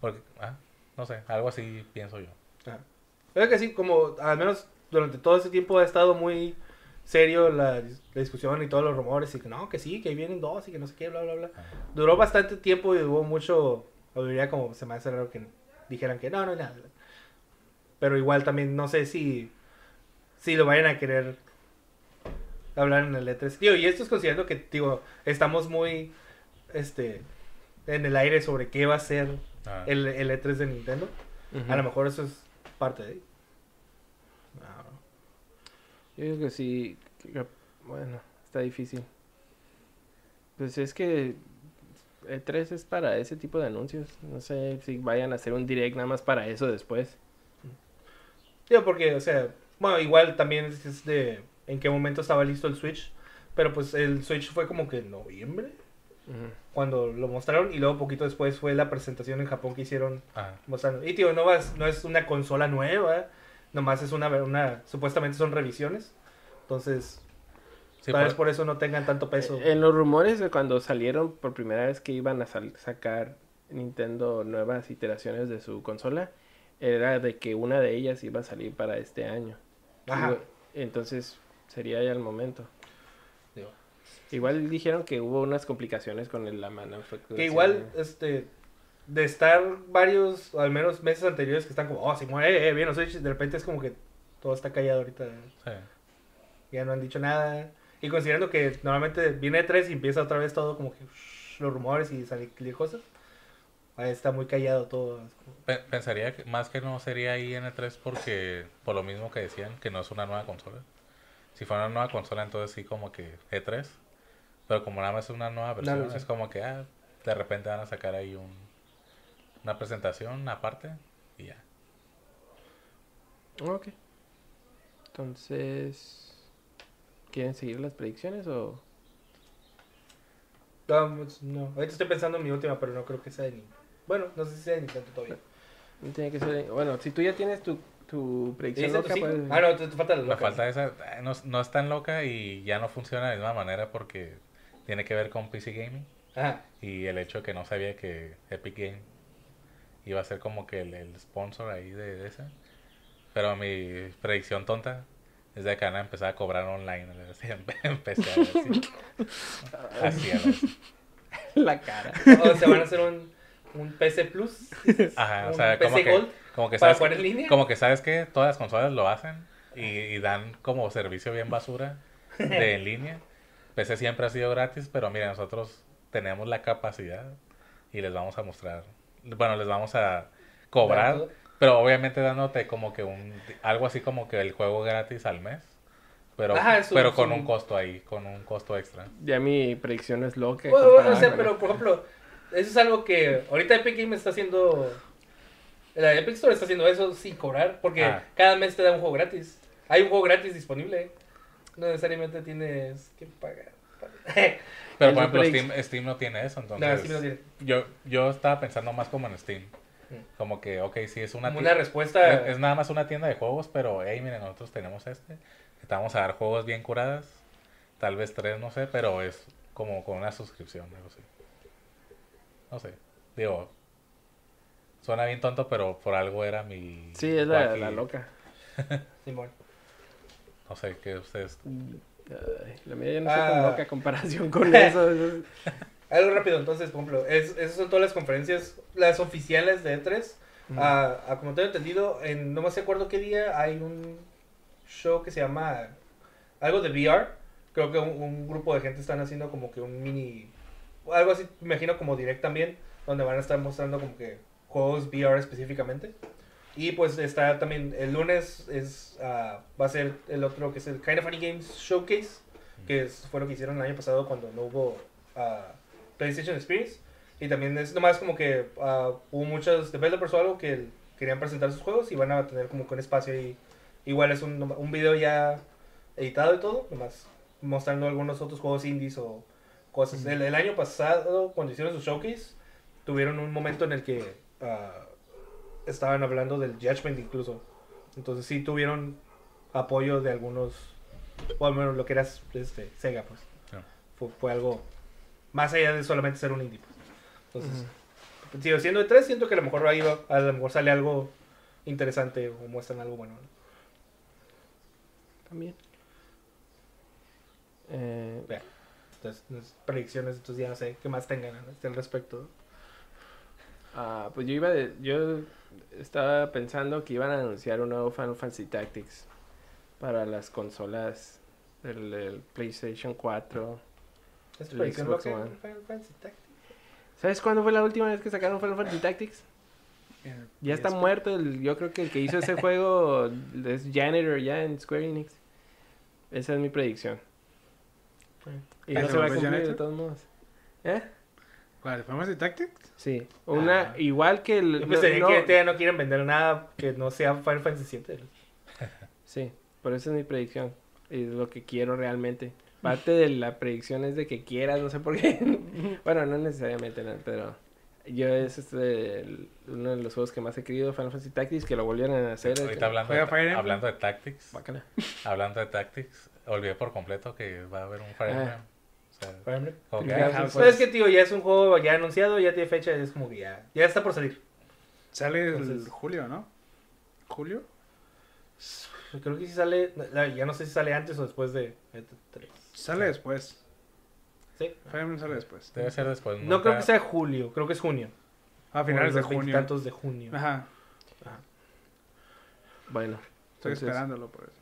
B: Porque, ah, no sé, algo así pienso yo.
C: Ajá. Creo que sí, como al menos durante todo ese tiempo ha estado muy serio la, la discusión y todos los rumores y que no, que sí, que ahí vienen dos y que no sé qué, bla, bla, bla. Duró bastante tiempo y hubo mucho, o diría como se me hace raro que dijeran que no, no hay nada. Pero igual también no sé si, si lo vayan a querer hablar en el E3. Digo, y esto es considerando que, digo, estamos muy, este, en el aire sobre qué va a ser
B: Ah,
C: el, el E3 de Nintendo. A lo mejor eso es parte de ahí.
A: Yo digo que sí. que- bueno, está difícil. Pues es que el 3 es para ese tipo de anuncios. No sé si vayan a hacer un direct nada más para eso después.
C: Digo, porque, o sea, bueno, igual también es, de en qué momento estaba listo el Switch. Pero pues el Switch fue como que en noviembre, cuando lo mostraron. Y luego poquito después fue la presentación en Japón que hicieron mostrando. Y tío, no, vas, no es una consola nueva, nomás es una, una, supuestamente son revisiones. Entonces,
B: Sí,
C: tal vez
B: por-
C: por eso no tengan tanto peso.
A: Eh, En los rumores de cuando salieron por primera vez que iban a sal- sacar Nintendo nuevas iteraciones de su consola, era de que una de ellas iba a salir para este año.
C: Ajá.
A: Entonces sería ya el momento.
C: Digo,
A: Igual dijeron que hubo unas complicaciones con el- la manufactura.
C: Que igual, este, de estar varios, o al menos meses anteriores que están como, oh, se muere, eh, bien, o sea, de repente es como que todo está callado ahorita.
B: sí.
C: ya no han dicho nada. Y considerando que normalmente viene 3 y empieza otra vez todo como que shh, los rumores y salir cosas. Ahí está muy callado todo.
B: Pensaría que más que no sería ahí en E3 porque por lo mismo que decían que no es una nueva consola. Si fuera una nueva consola entonces sí como que E3. Pero como nada más es una nueva versión,
C: versión.
B: es como que ah, de repente van a sacar ahí un, una presentación aparte y ya.
A: Ok. Entonces, ¿quieren seguir las predicciones o...?
C: No, pues, no. Ahorita estoy pensando en mi última, pero no creo que sea de ni. Bueno, no sé si sea de Nintendo todavía.
A: No tiene que ser... Bueno, si tú ya tienes tu, tu predicción pues...
C: Ah, no, te, te falta la
B: falta esa, eh, no, no es tan loca y ya no funciona de la misma manera porque tiene que ver con PC Gaming
C: Ajá.
B: y el hecho que no sabía que Epic Game iba a ser como que el, el sponsor ahí de, de esa. Pero mi predicción tonta es de que van a empezar a cobrar online. así, Empecé a ver así. Así a ver.
A: la cara.
C: O se van a hacer un, un PC Plus.
B: Ajá, o
C: Un
B: sea, como
C: PC
B: que,
C: Gold
B: como que
C: para
B: sabes,
C: jugar en línea.
B: como que sabes que todas las consolas lo hacen y, y dan como servicio bien basura de en línea. PC siempre ha sido gratis, pero mira, nosotros tenemos la capacidad y les vamos a mostrar, bueno, les vamos a cobrar, pero obviamente dándote como que un, algo así como que el juego gratis al mes, pero,
C: Ajá,
B: pero con
C: un-
B: un costo ahí, con un costo extra.
A: Ya mi predicción es loca.
C: Bueno, bueno, o sea, pero por ejemplo, eso es algo que ahorita Epic Games está haciendo. La Epic Store está haciendo eso sin cobrar, porque
B: Ah.
C: cada mes te da un juego gratis. Hay un juego gratis disponible. No necesariamente tienes que pagar.
B: Pero por ejemplo, Steam, Steam no tiene eso, entonces...
C: No, tiene.
B: Yo, yo estaba pensando más como en Steam.
C: Mm.
B: Como que, ok, sí, es una
C: Como
B: tienda...
C: una respuesta.
B: Es, es nada más una tienda de juegos, pero, hey, miren, nosotros tenemos este. Te vamos a dar juegos bien curadas. Tal vez tres, no sé, pero es como con una suscripción, algo así. No sé. Digo, suena bien tonto, pero por algo era mi...
A: Sí, es la, la loca.
C: Simón.
B: No sé, que ustedes...
A: Ay, la mía ya no está
C: Ah.
A: tan loca a comparación con eso. eso es-
C: Algo rápido, entonces, por ejemplo, es, esas son todas las conferencias, las oficiales de E3. Ah, ah, como tengo entendido, en no me acuerdo qué día hay un show que se llama algo de VR. Creo que un, un grupo de gente están haciendo como que un mini, algo así, me imagino como direct también, donde van a estar mostrando como que juegos VR específicamente. Y pues está también, el lunes es, ah, va a ser el otro que es el Kind of Funny Games Showcase, que es- fue lo que hicieron el año pasado cuando no hubo ah, PlayStation Experience. Y también es nomás como que ah, hubo muchos developers o algo que querían presentar sus juegos y van a tener como que un espacio ahí. Igual es un, un video ya editado y todo, nomás mostrando algunos otros juegos indies o cosas. El, el año pasado, cuando hicieron su showcase, tuvieron un momento en el que ah, estaban hablando del Judgment incluso. Entonces sí tuvieron apoyo de algunos, o al menos lo que era este, Sega, pues. Fue, fue algo más allá de solamente ser un indie, pues. Entonces, sigo siendo de tres, siento que a lo mejor ahí va- a lo mejor sale algo interesante o muestran algo bueno. ¿no?
A: También. Eh,
C: Vea, Entonces, predicciones, entonces ya no sé qué más tengan al respecto.
A: Ah, pues yo iba de, yo estaba pensando que iban a anunciar un nuevo Final Fantasy Tactics para las consolas del, del PlayStation 4.
C: ¿Es
A: El
C: predicción
A: Xbox? One.
C: Final Fantasy Tactics?
A: ¿Sabes cuándo fue la última vez que sacaron Final Fantasy Tactics?
D: El
A: Ya está muerto. el- yo creo que el que hizo ese juego es Janitor ya en Square Enix. Esa es mi predicción. Y no
D: ¿Pero
A: se va a cumplir de
D: Janitor?
A: todos modos. ¿Eh?
D: ¿Cuál? ¿Fantasy Tactics?
A: Sí. Una,
D: Ah.
A: igual que el...
C: Yo
A: no-
C: pensaría
A: no-
C: que todavía no quieren vender nada que no sea Final Fantasy VII.
A: Sí, por eso es mi predicción. Y es lo que quiero realmente. Parte de la predicción es de que quieras, no sé por qué. bueno, no necesariamente, no, pero yo es este, el- uno de los juegos que más he querido, Final Fantasy Tactics, que lo volvieron a hacer.
B: Ahorita hablando
D: ¿Juega
B: de, hablando de Tactics,
A: Bácala.
B: hablando de Tactics, olvidé por completo que va a haber un Fire
A: Ah.
C: Fire
B: ah,
A: pues,
C: Pero es que, tío, ya es un juego ya anunciado, ya tiene fecha, es como que ya, ya está por salir.
D: Sale el
C: Entonces-
D: julio, ¿no? ¿Julio?
C: Creo que sí sale, ya no sé si sale antes o después de E3.
D: Sale después.
C: ¿Sí?
D: Fire Emblem sale después.
B: debe ser después.
C: No creo que sea julio, creo que es junio.
D: A finales de junio.
C: veintitantos de junio.
D: Ajá.
A: Bueno,
D: Estoy
A: entonces,
D: esperándolo por eso.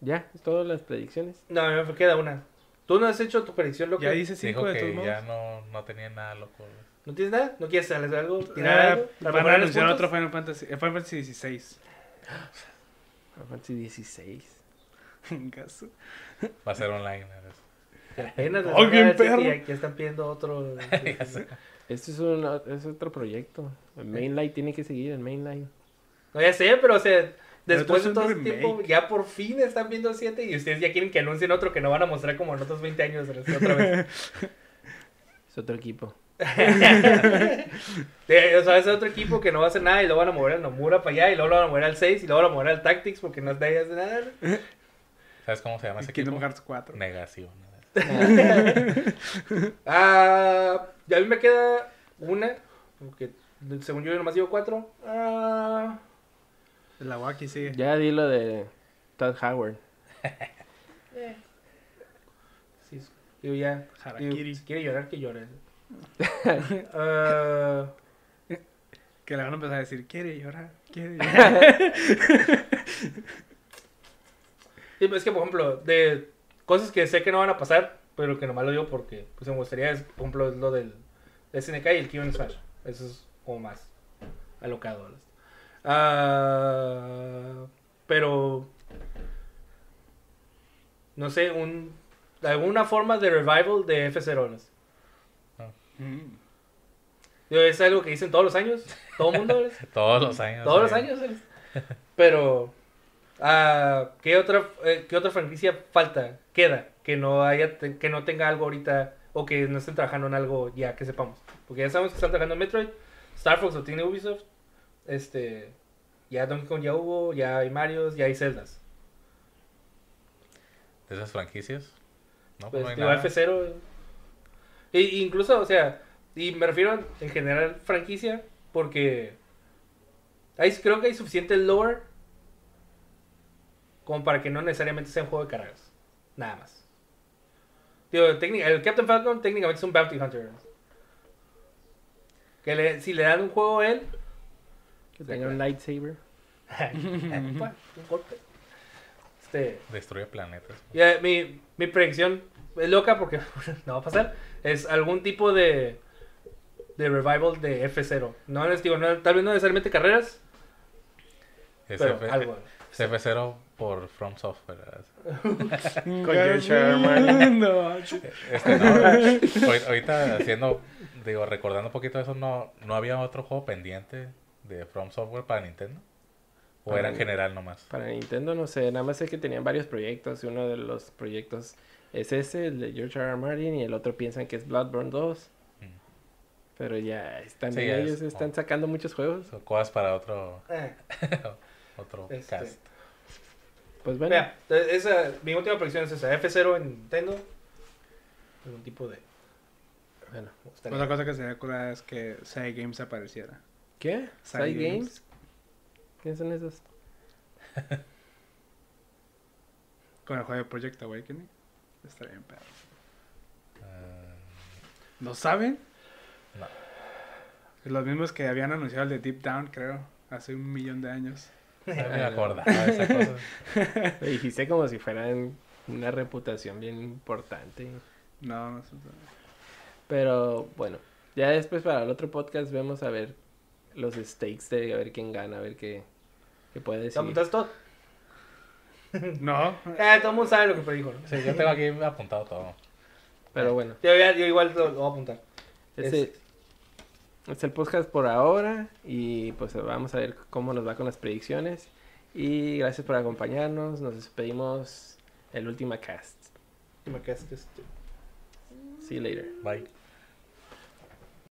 A: Ya, es todas las predicciones.
C: No, me queda una. ¿Tú no has hecho tu predicción, loco?
D: Ya
B: Dijo
D: cinco de
B: que
D: todos
B: ya no, no tenía nada loco.
C: ¿No tienes nada? ¿No quieres hacer algo? ¿Tirar
D: Ah,
C: algo? ¿A lo
D: van
C: mejor
D: a
C: eres
D: anunciar
C: puntos?
D: otro Final Fantasy. eh, Final Fantasy 16.
A: Final Fantasy 16.
D: En caso.
B: Va a ser online.
C: Apenas les
D: ¡Ay,
C: van a
D: bien perro!
C: Ya, ya están pidiendo otro.
B: Ya sé.
A: Este es, un, es otro proyecto. El Mainline tiene que seguir, el Mainline.
C: No, ya sé, pero o sea, después de todo
D: es
C: este tiempo, ya por fin están viendo 7 y ustedes ya quieren que anuncien otro que no van a mostrar como en otros 20 años otra vez.
A: Es otro equipo.
C: Eh, o sea, es otro equipo que no va a hacer nada y lo van a mover a Nomura para allá y luego lo van a mover al 6 y luego lo van a mover al Tactics porque no nadie hace nada.
B: ¿Sabes cómo se llama ese
D: Kingdom
B: equipo?
D: Hearts 4.
B: Negación.
C: Ah, ya a mí me queda una, porque según yo yo nomás llevo 4. Ah,
D: La Waki sigue.
A: Ya di lo de Todd Howard.
C: sí, digo ya.
D: Harakiri.
C: si quiere llorar, que llore. Ah,
D: Que le van a empezar a decir, quiere llorar, quiere llorar.
C: Sí, pues es que, por ejemplo, de cosas que sé que no van a pasar, pero que nomás lo digo porque pues, me gustaría, es, por ejemplo, es lo del SNK y el Kevin Smash. Eso es como más alocado. Ah, pero, no sé, un, alguna forma de revival de F0. ¿verdad?
D: Mm.
C: Digo, Es algo que dicen todos los años, todo el mundo.
B: Todos los años.
C: Todos los años. ¿sabes? Pero, ah, ¿qué, otra, eh, ¿qué otra franquicia falta? queda que no haya te- que no tenga algo ahorita o que no estén trabajando en algo ya que sepamos. Porque ya sabemos que están trabajando en Metroid, Star Fox lo tiene Ubisoft, este ya Donkey Kong ya hubo, ya hay Marios, ya hay Zeldas.
B: De esas franquicias. No,
C: Pues,
B: pues no hay
C: digo,
B: nada.
C: F0. E- incluso, o sea, y me refiero en general franquicia, porque hay, creo que hay suficiente lore como para que no necesariamente sea un juego de carreras. Nada más. Digo, el Captain Falcon técnicamente es un bounty hunter. Que le- si le dan un juego a él,
A: Que tenga un lightsaber.
C: un golpe. Este,
B: Destruye planetas.
C: Ya, mi, mi predicción es loca porque no va a pasar. Es algún tipo de, de revival de F0. No les digo, no, tal vez no necesariamente carreras,
B: Es
C: pero
B: F-
C: algo.
B: es F0 por From Software.
A: Con. R. Martin.
D: No,
B: Este, no, ahorita- ahorita haciendo, digo, recordando un poquito eso, no, no había otro juego pendiente de From Software para Nintendo. O era en general nomás.
A: Para Nintendo no sé, nada más sé que tenían varios proyectos y uno de los proyectos es ese, el de George R. R. Martin, y el otro piensan que es Bloodborne 2.
B: Mm.
A: Pero ya están
B: Sí, ya
A: ellos
B: es
A: están sacando muchos juegos.
B: Son cosas para otro,
C: Eh,
B: otro
C: Este.
B: cast.
A: Pues bueno,
C: vea, esa, mi última predicción es esa. F0 en Nintendo. Algún tipo de...
A: bueno.
D: Otra cosa que sería cool es que Side Games apareciera.
A: ¿Qué?
D: Side
A: ¿Side
D: Games.
A: Games? ¿Qué son esos?
D: Con el juego de Project Awakening. Estaría bien perro.
B: Ah,
D: ¿No saben?
B: no.
D: Los mismos que habían anunciado el de Deep Down, creo. Hace un millón de años.
B: No me acordaba de esa cosa.
A: Lo dijiste como si fueran una reputación bien importante.
D: No, no sé.
A: Pero bueno, ya después para el otro podcast vemos a ver los stakes de a ver quién gana, a ver qué, qué puede
C: ¿Te
A: decir.
C: apuntas todo?
D: No.
C: Eh, todo el mundo sabe lo que predijo, ¿no?
B: Sí, yo tengo aquí apuntado todo.
A: Pero bueno,
C: Yo, ya- yo igual lo, lo voy a apuntar.
A: ese es el podcast por ahora y pues vamos a ver cómo nos va con las predicciones. Y gracias por acompañarnos, nos despedimos el último cast.
C: Me quedas, este,
A: See you later.
B: Bye.